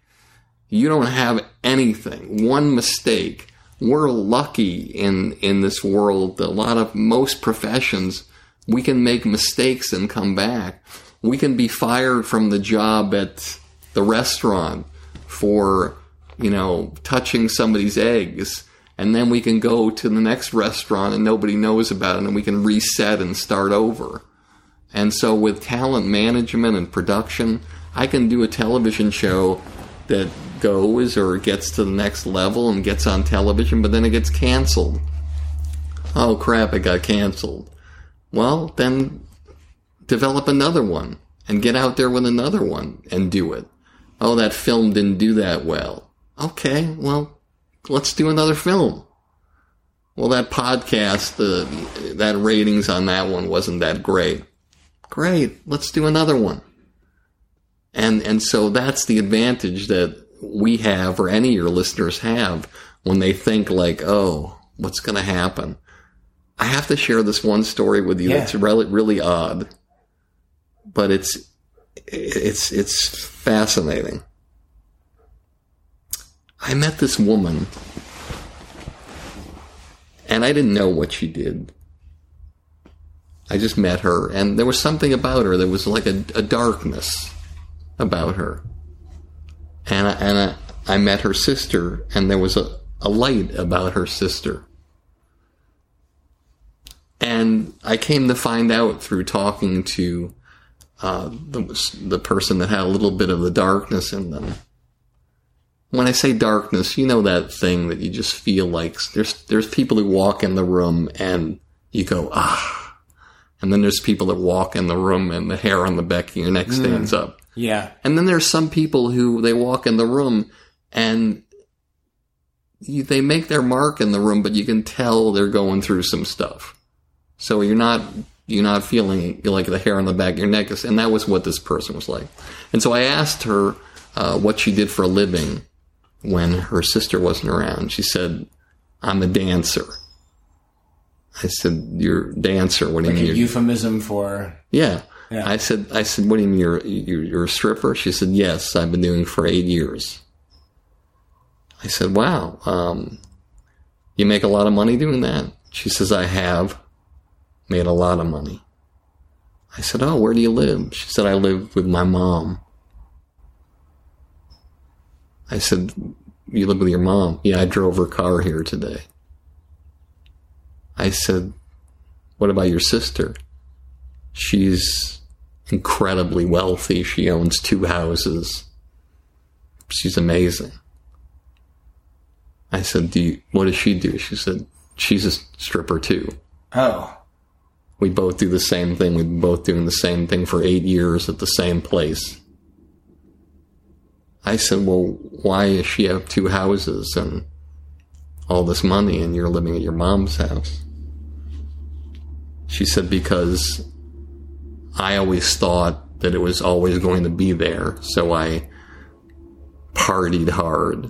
You don't have anything. One mistake. We're lucky in, in this world. A lot of most professions, we can make mistakes and come back. We can be fired from the job at the restaurant for, you know, touching somebody's eggs. And then we can go to the next restaurant and nobody knows about it and we can reset and start over. And so with talent management and production, I can do a television show that goes or gets to the next level and gets on television, but then it gets canceled. Oh crap, it got canceled. Well, then develop another one and get out there with another one and do it. Oh, that film didn't do that well. Okay, well, let's do another film. Well, that podcast, the that ratings on that one wasn't that great. Great, let's do another one. And and so that's the advantage that we have, or any of your listeners have, when they think like, oh, what's going to happen? I have to share this one story with you Yeah. that's really really odd, but it's it's it's fascinating. I met this woman, and I didn't know what she did. I just met her, and there was something about her. There was like a, a darkness about her, and I, and I, I met her sister, and there was a, a light about her sister. And I came to find out through talking to uh, the, the person that had a little bit of the darkness in them. When I say darkness, you know that thing that you just feel like there's there's people who walk in the room and you go ah, and then there's people that walk in the room and the hair on the back of your neck stands up. Yeah. And then there's some people who they walk in the room and you, they make their mark in the room, but you can tell they're going through some stuff. So you're not you're not feeling like the hair on the back of your neck is, and that was what this person was like. And so I asked her uh, what she did for a living when her sister wasn't around. She said, "I'm a dancer." I said, "You're a dancer? What do Like you a mean?" euphemism for. Yeah. Yeah. I said, I said, what do you mean you're, you're, you're a stripper? She said, yes, I've been doing it for eight years. I said, wow, um, you make a lot of money doing that? She says, I have made a lot of money. I said, oh, where do you live? She said, I live with my mom. I said, you live with your mom? Yeah, I drove her car here today. I said, what about your sister? She's incredibly wealthy. She owns two houses. She's amazing. I said, do you, what does she do? She said, she's a stripper too. Oh. We both do the same thing. We've been both doing the same thing for eight years at the same place. I said, well, why does she have two houses and all this money and you're living at your mom's house? She said, because I always thought that it was always going to be there. So I partied hard.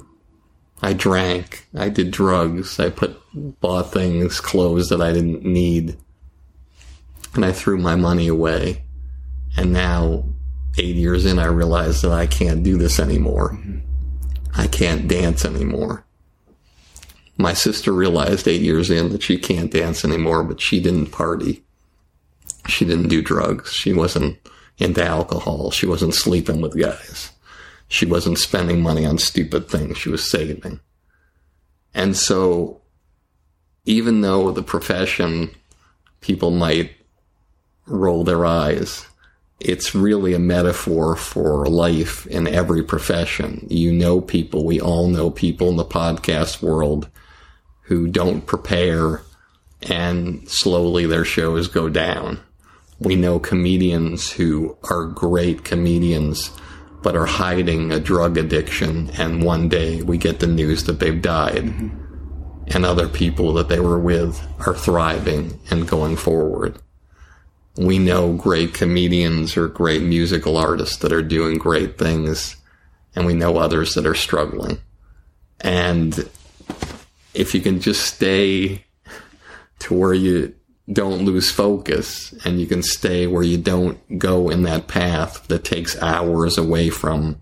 I drank. I did drugs. I put, bought things, clothes that I didn't need. And I threw my money away. And now, eight years in, I realize that I can't do this anymore. Mm-hmm. I can't dance anymore. My sister realized eight years in that she can't dance anymore, but she didn't party. She didn't do drugs. She wasn't into alcohol. She wasn't sleeping with guys. She wasn't spending money on stupid things. She was saving. And so, even though the profession, people might roll their eyes, it's really a metaphor for life in every profession. You know people, we all know people in the podcast world who don't prepare and slowly their shows go down. We know comedians who are great comedians but are hiding a drug addiction and one day we get the news that they've died mm-hmm. and other people that they were with are thriving and going forward. We know great comedians or great musical artists that are doing great things and we know others that are struggling. And if you can just stay to where you don't lose focus and you can stay where you don't go in that path that takes hours away from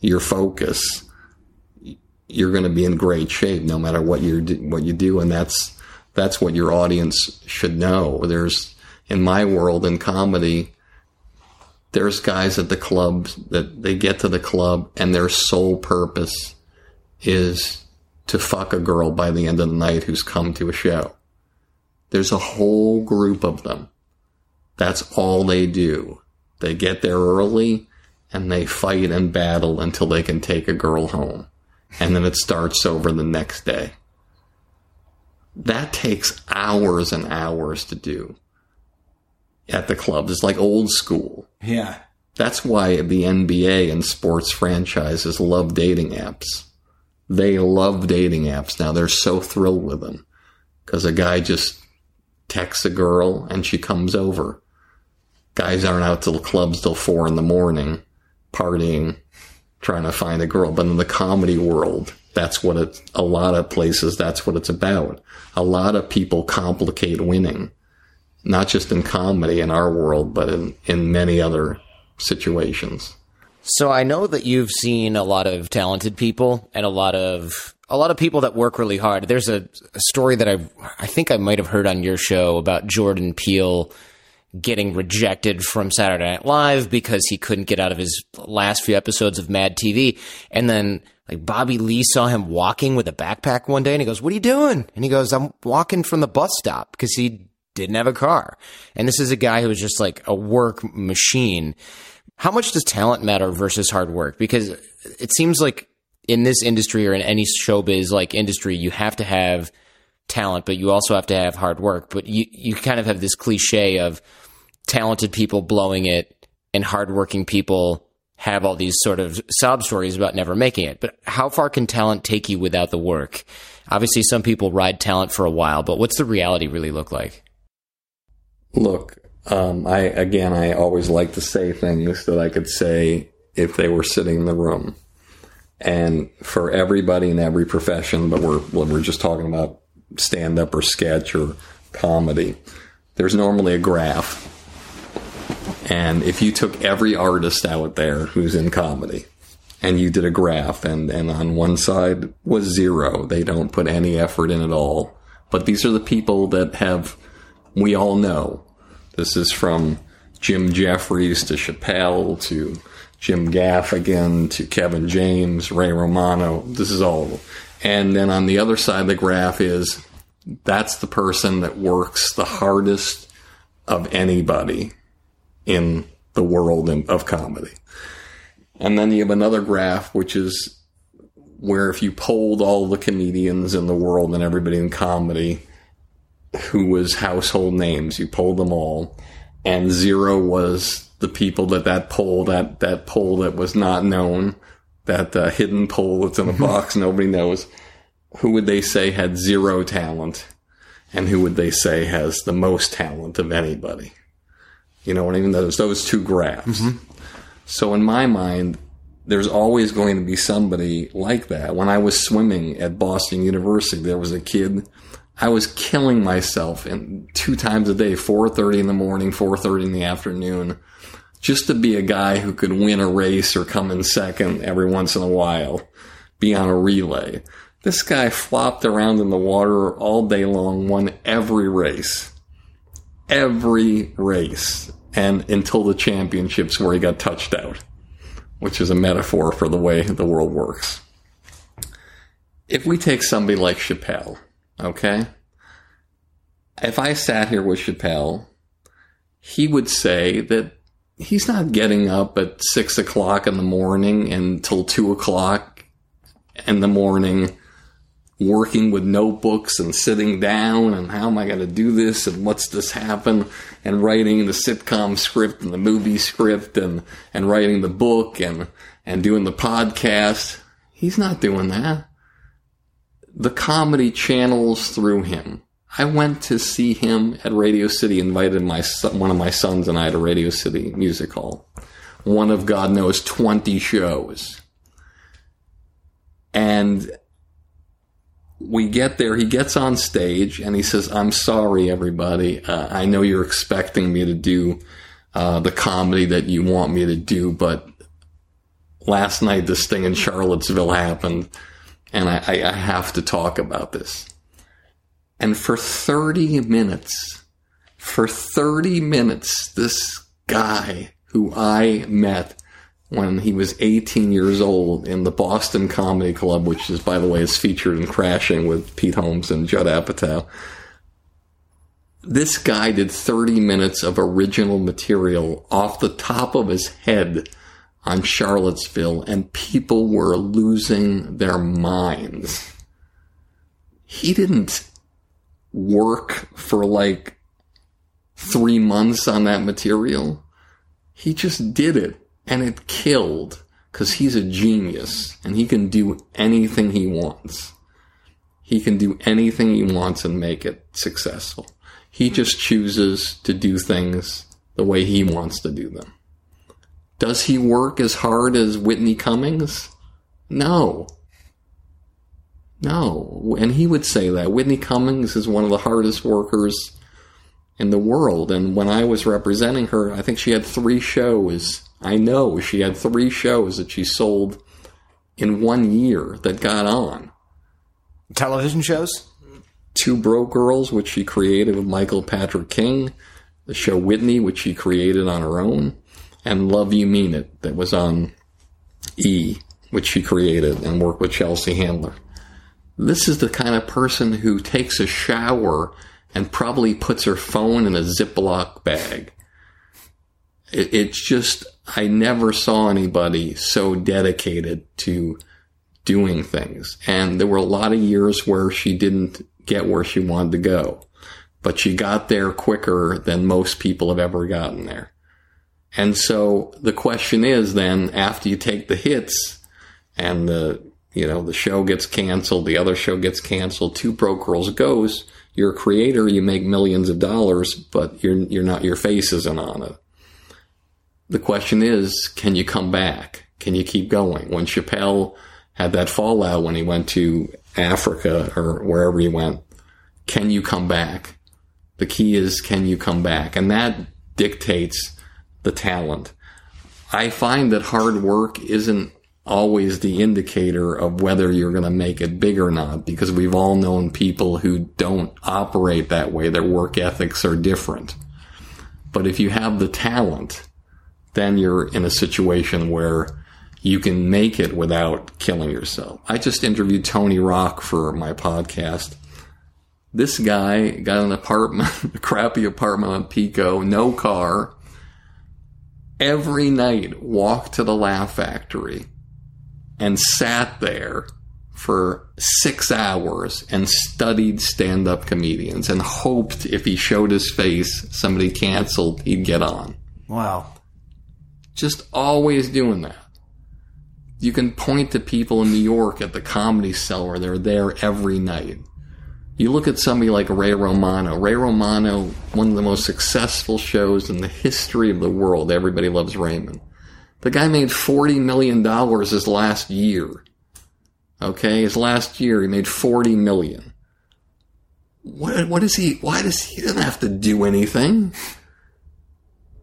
your focus, you're going to be in great shape no matter what you what you do, and that's that's what your audience should know. There's in my world in comedy, there's guys at the clubs that they get to the club and their sole purpose is to fuck a girl by the end of the night who's come to a show. There's a whole group of them. That's all they do. They get there early and they fight and battle until they can take a girl home. And then it starts over the next day. That takes hours and hours to do at the clubs. It's like old school. Yeah. That's why the NBA and sports franchises love dating apps. They love dating apps now. They're so thrilled with them because a guy just texts a girl and she comes over. Guys aren't out to the clubs till four in the morning, partying, trying to find a girl. But in the comedy world, That's what it, a lot of places, that's what it's about. A lot of people complicate winning, not just in comedy in our world, but in, in many other situations. So I know that you've seen a lot of talented people and a lot of a lot of people that work really hard. There's a, a story that I I think I might have heard on your show about Jordan Peele getting rejected from Saturday Night Live because he couldn't get out of his last few episodes of Mad TV. And then like Bobby Lee saw him walking with a backpack one day and he goes, "What are you doing?" And he goes, "I'm walking from the bus stop because he didn't have a car." And this is a guy who was just like a work machine. How much does talent matter versus hard work? Because it seems like in this industry or in any showbiz like industry, you have to have talent, but you also have to have hard work. But you, you kind of have this cliche of talented people blowing it and hardworking people have all these sort of sob stories about never making it. But how far can talent take you without the work? Obviously, some people ride talent for a while, but what's the reality really look like? Look, um, I again, I always like to say things that I could say if they were sitting in the room. And for everybody in every profession, but we're we're just talking about stand up or sketch or comedy. There's normally a graph. And if you took every artist out there who's in comedy and you did a graph and, and on one side was zero, they don't put any effort in at all. But these are the people that have, we all know. This is from Jim Jeffries to Chappelle to Jim Gaffigan to Kevin James, Ray Romano. This is all. And then on the other side of the graph is that's the person that works the hardest of anybody in the world of comedy. And then you have another graph, which is where if you polled all the comedians in the world and everybody in comedy who was household names, you polled them all, and zero was the people that that poll, that, that poll that was not known, that uh, hidden poll that's in a box nobody knows who would they say had zero talent and who would they say has the most talent of anybody? You know what I mean? Those, those two graphs. Mm-hmm. So in my mind, there's always going to be somebody like that. When I was swimming at Boston University, there was a kid. I was killing myself and two times a day, 4.30 in the morning, 4.30 in the afternoon, just to be a guy who could win a race or come in second every once in a while, be on a relay. This guy flopped around in the water all day long, won every race. Every race. And until the championships where he got touched out, which is a metaphor for the way the world works. If we take somebody like Chappelle, okay? If I sat here with Chappelle, he would say that he's not getting up at six o'clock in the morning until two o'clock in the morning working with notebooks and sitting down and how am I going to do this and what's this happen and writing the sitcom script and the movie script and, and writing the book and, and doing the podcast. He's not doing that. The comedy channels through him. I went to see him at Radio City, invited my son, one of my sons and I to Radio City Music Hall. One of God knows 20 shows. And we get there, he gets on stage and he says, I'm sorry, everybody. Uh, I know you're expecting me to do uh, the comedy that you want me to do, but last night this thing in Charlottesville happened and I, I, have to talk about this. And for 30 minutes, for 30 minutes, this guy who I met when he was 18 years old in the Boston Comedy Club, which is, by the way, is featured in Crashing with Pete Holmes and Judd Apatow. This guy did 30 minutes of original material off the top of his head on Charlottesville, and people were losing their minds. He didn't work for like three months on that material. He just did it and it killed because he's a genius and he can do anything he wants. He can do anything he wants and make it successful. He just chooses to do things the way he wants to do them. Does he work as hard as Whitney Cummings? No. No. And he would say that. Whitney Cummings is one of the hardest workers in the world. And when I was representing her, I think she had three shows. I know she had three shows that she sold in one year that got on. Television shows? Two Broke Girls, which she created with Michael Patrick King, the show Whitney, which she created on her own, and Love You Mean It, that was on E, which she created and worked with Chelsea Handler. This is the kind of person who takes a shower and probably puts her phone in a Ziploc bag. It, it's just, I never saw anybody so dedicated to doing things. And there were a lot of years where she didn't get where she wanted to go, but she got there quicker than most people have ever gotten there. And so the question is then after you take the hits and the, you know, the show gets canceled, the other show gets canceled, Two Broke Girls goes, you're a creator, you make millions of dollars, but you're, you're not, your face isn't on it. The question is, can you come back? Can you keep going? When Chappelle had that fallout when he went to Africa or wherever he went, can you come back? The key is, can you come back? And that dictates the talent. I find that hard work isn't always the indicator of whether you're going to make it big or not because we've all known people who don't operate that way. Their work ethics are different. But if you have the talent, then you're in a situation where you can make it without killing yourself. I just interviewed Tony Rock for my podcast. This guy got an apartment, a crappy apartment on Pico, no car. Every night walked to the Laugh Factory and sat there for six hours and studied stand up comedians and hoped if he showed his face, somebody canceled, he'd get on. Wow. Just always doing that. You can point to people in New York at the comedy cellar, they're there every night. You look at somebody like Ray Romano. Ray Romano, one of the most successful shows in the history of the world. Everybody loves Raymond. The guy made $40 million his last year. Okay, his last year he made 40 million. What, what is he, why does he, he doesn't have to do anything?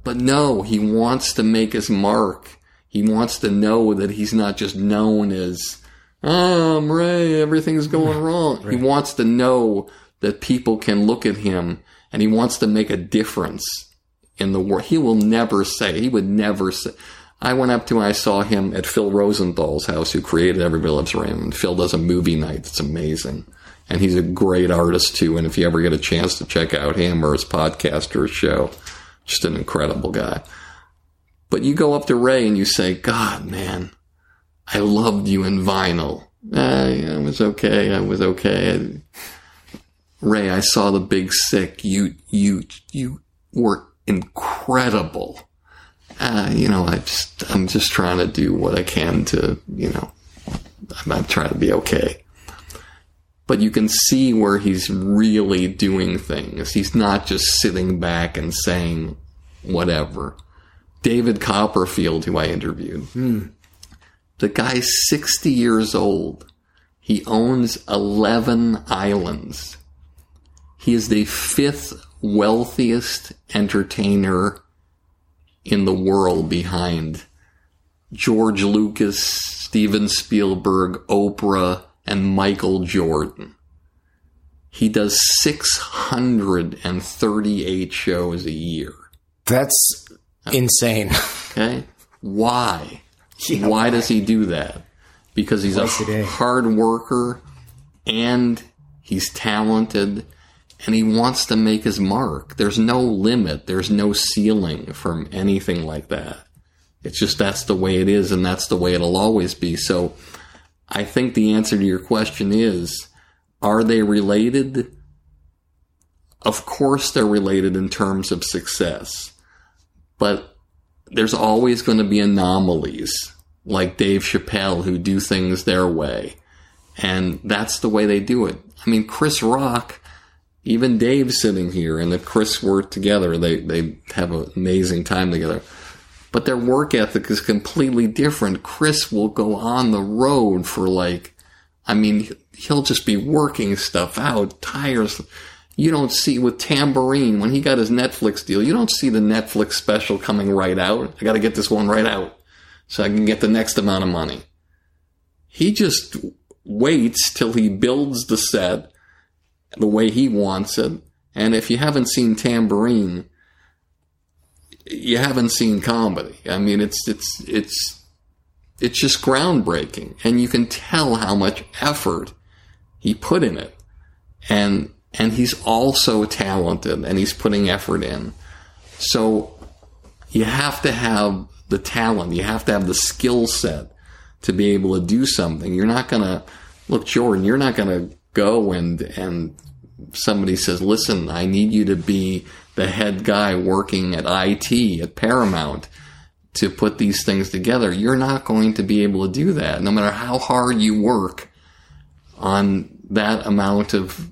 But no, he wants to make his mark. He wants to know that he's not just known as, Ah, oh, Ray, everything's going wrong. Right. He wants to know that people can look at him and he wants to make a difference in the world. He will never say, he would never say, I went up to and I saw him at Phil Rosenthal's house, who created Everybody Loves Raymond. Phil does a movie night that's amazing. And he's a great artist too. And if you ever get a chance to check out him or his podcast or his show, just an incredible guy. But you go up to Ray and you say, God, man, I loved you in vinyl. I, I was okay. I was okay. Ray, I saw the big sick. You, you, you were incredible uh, you know, I just, I'm just trying to do what I can to, you know, I'm, I'm trying to be okay. But you can see where he's really doing things. He's not just sitting back and saying whatever. David Copperfield, who I interviewed, mm. The guy's 60 years old. He owns 11 islands. He is the fifth wealthiest entertainer in the world behind George Lucas, Steven Spielberg, Oprah, and Michael Jordan. He does 638 shows a year. That's insane. Okay. Why? Yeah, why, why does he do that? Because he's a, a hard worker and he's talented and he wants to make his mark. There's no limit, there's no ceiling from anything like that. It's just that's the way it is, and that's the way it'll always be. So I think the answer to your question is are they related? Of course, they're related in terms of success, but there's always going to be anomalies like Dave Chappelle who do things their way. And that's the way they do it. I mean, Chris Rock even Dave sitting here and if Chris were together, they, they have an amazing time together. But their work ethic is completely different. Chris will go on the road for like, I mean, he'll just be working stuff out, tires. You don't see with Tamborine when he got his Netflix deal. You don't see the Netflix special coming right out. I got to get this one right out so I can get the next amount of money. He just waits till he builds the set the way he wants it. And if you haven't seen Tamborine, you haven't seen comedy. I mean, it's it's it's it's just groundbreaking, and you can tell how much effort he put in it, and and he's also talented, and he's putting effort in. So you have to have the talent, you have to have the skill set to be able to do something. You're not gonna look, Jordan. You're not gonna go and and somebody says, "Listen, I need you to be the head guy working at IT at Paramount." to put these things together. You're not going to be able to do that. No matter how hard you work on that amount of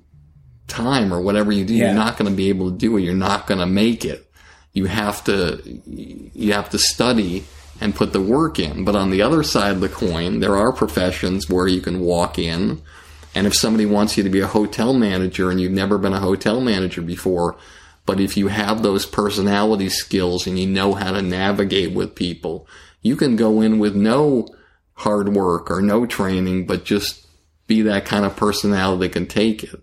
time or whatever you do, Yeah. you're not going to be able to do it. You're not going to make it. You have to, you have to study and put the work in. But on the other side of the coin, there are professions where you can walk in and if somebody wants you to be a hotel manager and you've never been a hotel manager before, but if you have those personality skills and you know how to navigate with people, you can go in with no hard work or no training, but just be that kind of personality that can take it.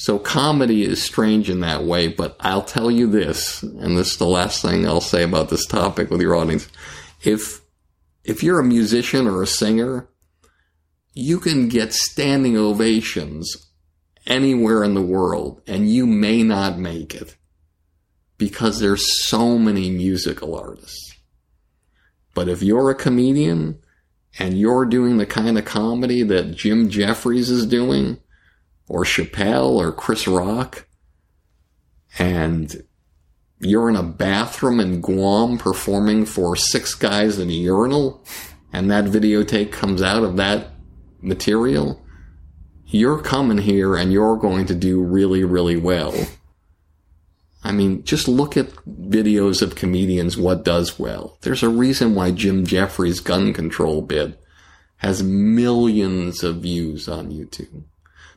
So comedy is strange in that way, but I'll tell you this, and this is the last thing I'll say about this topic with your audience. If, if you're a musician or a singer, you can get standing ovations anywhere in the world and you may not make it because there's so many musical artists. But if you're a comedian and you're doing the kind of comedy that Jim Jefferies is doing, or Chappelle or Chris Rock, and you're in a bathroom in Guam performing for six guys in a urinal, and that videotape comes out of that material, you're coming here and you're going to do really, really well. I mean, just look at videos of comedians, what does well. There's a reason why Jim Jefferies' gun control bid has millions of views on YouTube.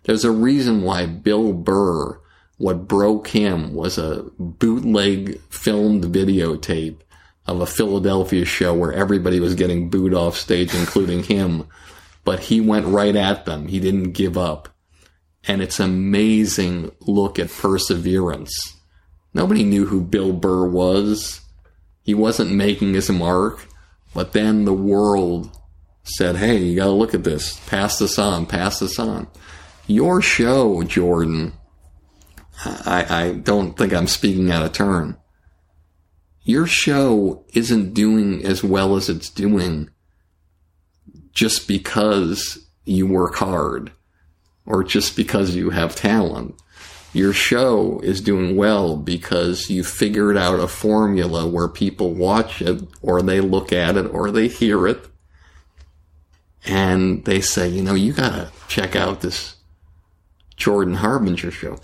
There's a reason why Bill Burr, what broke him was a bootleg filmed videotape of a Philadelphia show where everybody was getting booed off stage, including him. But he went right at them. He didn't give up. And it's amazing look at perseverance. Nobody knew who Bill Burr was. He wasn't making his mark. But then the world said, hey, you gotta look at this. Pass this on, pass this on. Your show, Jordan, I, I don't think I'm speaking out of turn. Your show isn't doing as well as it's doing just because you work hard or just because you have talent. Your show is doing well because you figured out a formula where people watch it or they look at it or they hear it and they say, you know, you gotta check out this Jordan Harbinger show.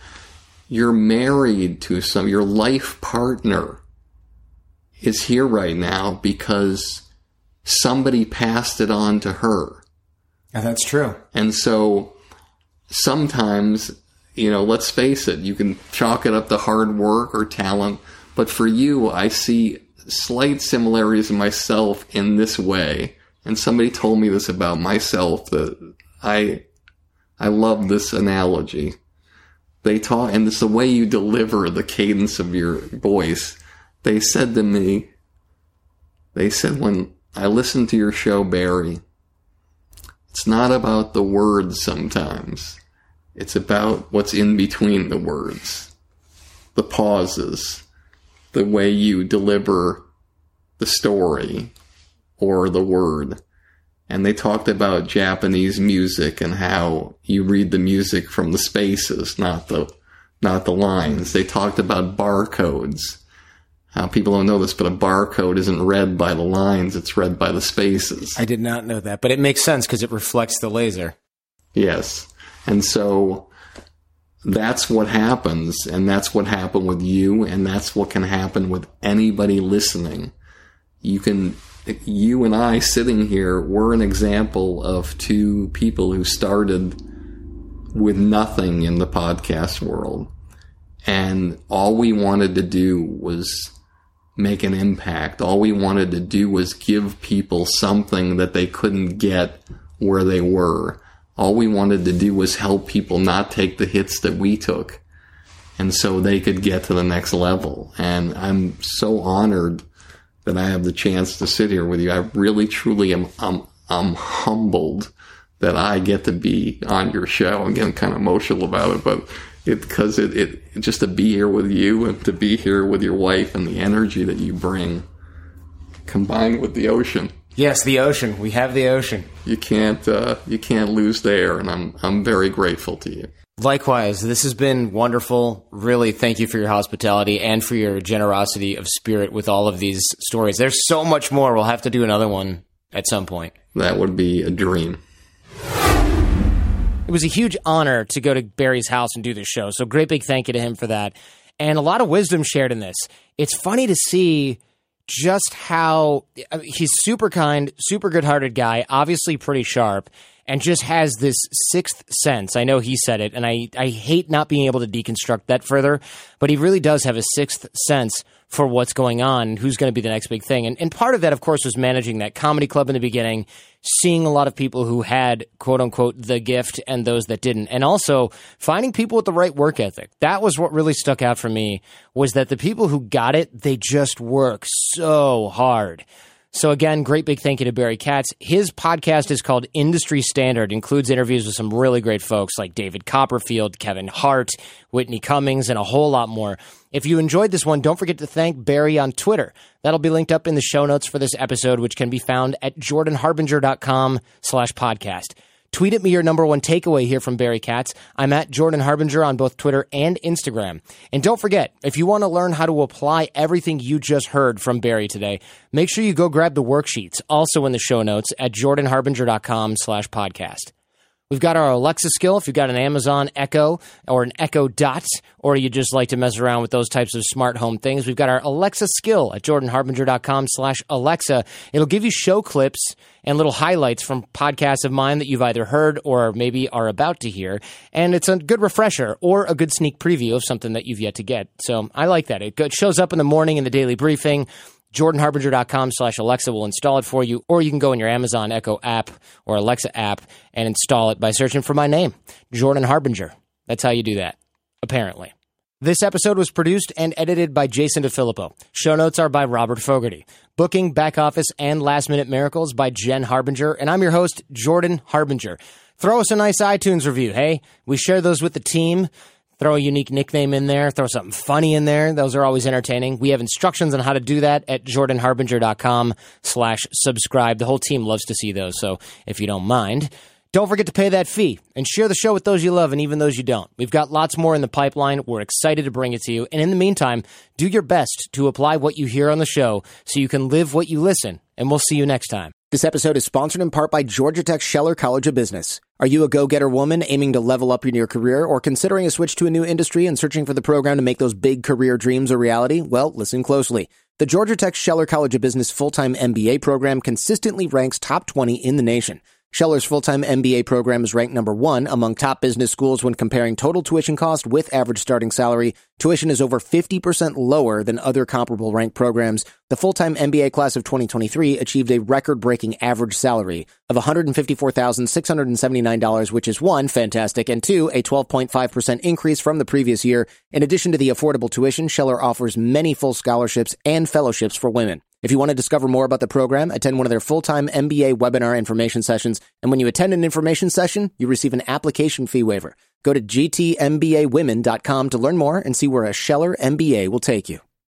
You're married to some, your life partner is here right now because somebody passed it on to her. Yeah, that's true. And so sometimes, you know, let's face it, you can chalk it up to hard work or talent. But for you, I see slight similarities in myself in this way. And somebody told me this about myself that I, I love this analogy. They taught, and it's the way you deliver the cadence of your voice. They said to me, they said when I listened to your show, Barry, it's not about the words sometimes. It's about what's in between the words, the pauses, the way you deliver the story or the word. And they talked about Japanese music and how you read the music from the spaces, not the, not the lines. They talked about barcodes. How people don't know this, but a barcode isn't read by the lines, it's read by the spaces. I did not know that, but it makes sense because it reflects the laser. Yes. And so that's what happens. And that's what happened with you. And that's what can happen with anybody listening. You can, you and I sitting here, we're an example of two people who started with nothing in the podcast world. And all we wanted to do was make an impact. All we wanted to do was give people something that they couldn't get where they were. All we wanted to do was help people not take the hits that we took. And so they could get to the next level. And I'm so honored that I have the chance to sit here with you. I really, truly am, I'm, I'm humbled that I get to be on your show. I'm getting kind of emotional about it, but it, cause it, it, just to be here with you and to be here with your wife and the energy that you bring combined with the ocean. Yes, the ocean. We have the ocean. You can't, uh, you can't lose there. And I'm, I'm very grateful to you. Likewise, this has been wonderful. Really, thank you for your hospitality and for your generosity of spirit with all of these stories. There's so much more. We'll have to do another one at some point. That would be a dream. It was a huge honor to go to Barry's house and do this show. So, great big thank you to him for that. And a lot of wisdom shared in this. It's funny to see just how he's super kind, super good hearted guy, obviously pretty sharp and just has this sixth sense. I know he said it, and I, I hate not being able to deconstruct that further, but he really does have a sixth sense for what's going on, who's going to be the next big thing. And, and part of that, of course, was managing that comedy club in the beginning, seeing a lot of people who had, quote unquote, the gift and those that didn't. And also finding people with the right work ethic. That was what really stuck out for me was that the people who got it, they just work so hard. So again, great big thank you to Barry Katz. His podcast is called Industry Standard, includes interviews with some really great folks like David Copperfield, Kevin Hart, Whitney Cummings, and a whole lot more. If you enjoyed this one, don't forget to thank Barry on Twitter. That'll be linked up in the show notes for this episode, which can be found at jordanharbinger.com slash podcast. Tweet at me your number one takeaway here from Barry Katz. I'm at Jordan Harbinger on both Twitter and Instagram. And don't forget, if you want to learn how to apply everything you just heard from Barry today, make sure you go grab the worksheets, also in the show notes at jordanharbinger.com slash podcast. We've got our Alexa skill. If you've got an Amazon Echo or an Echo Dot, or you just like to mess around with those types of smart home things, we've got our Alexa skill at jordanharbinger.com slash Alexa. It'll give you show clips and little highlights from podcasts of mine that you've either heard or maybe are about to hear. And it's a good refresher or a good sneak preview of something that you've yet to get. So I like that. It shows up in the morning in the daily briefing jordanharbinger.com slash Alexa will install it for you, or you can go in your Amazon Echo app or Alexa app and install it by searching for my name, Jordan Harbinger. That's how you do that, apparently. This episode was produced and edited by Jason DeFilippo. Show notes are by Robert Fogarty. Booking, back office, and last minute miracles by Jen Harbinger. And I'm your host, Jordan Harbinger. Throw us a nice iTunes review, hey? We share those with the team throw a unique nickname in there, throw something funny in there. Those are always entertaining. We have instructions on how to do that at jordanharbinger.com slash subscribe. The whole team loves to see those. So if you don't mind, don't forget to pay that fee and share the show with those you love and even those you don't. We've got lots more in the pipeline. We're excited to bring it to you. And in the meantime, do your best to apply what you hear on the show so you can live what you listen. And we'll see you next time. This episode is sponsored in part by Georgia Tech Scheller College of Business. Are you a go-getter woman aiming to level up in your career or considering a switch to a new industry and searching for the program to make those big career dreams a reality? Well, listen closely. The Georgia Tech Scheller College of Business full-time MBA program consistently ranks top 20 in the nation. Scheller's full-time MBA program is ranked number one among top business schools when comparing total tuition cost with average starting salary. Tuition is over 50% lower than other comparable ranked programs. The full-time MBA class of 2023 achieved a record-breaking average salary of $154,679, which is one, fantastic, and two, a 12.5% increase from the previous year. In addition to the affordable tuition, Scheller offers many full scholarships and fellowships for women. If you want to discover more about the program, attend one of their full-time MBA webinar information sessions. And when you attend an information session, you receive an application fee waiver. Go to gtmbawomen.com to learn more and see where a Scheller MBA will take you.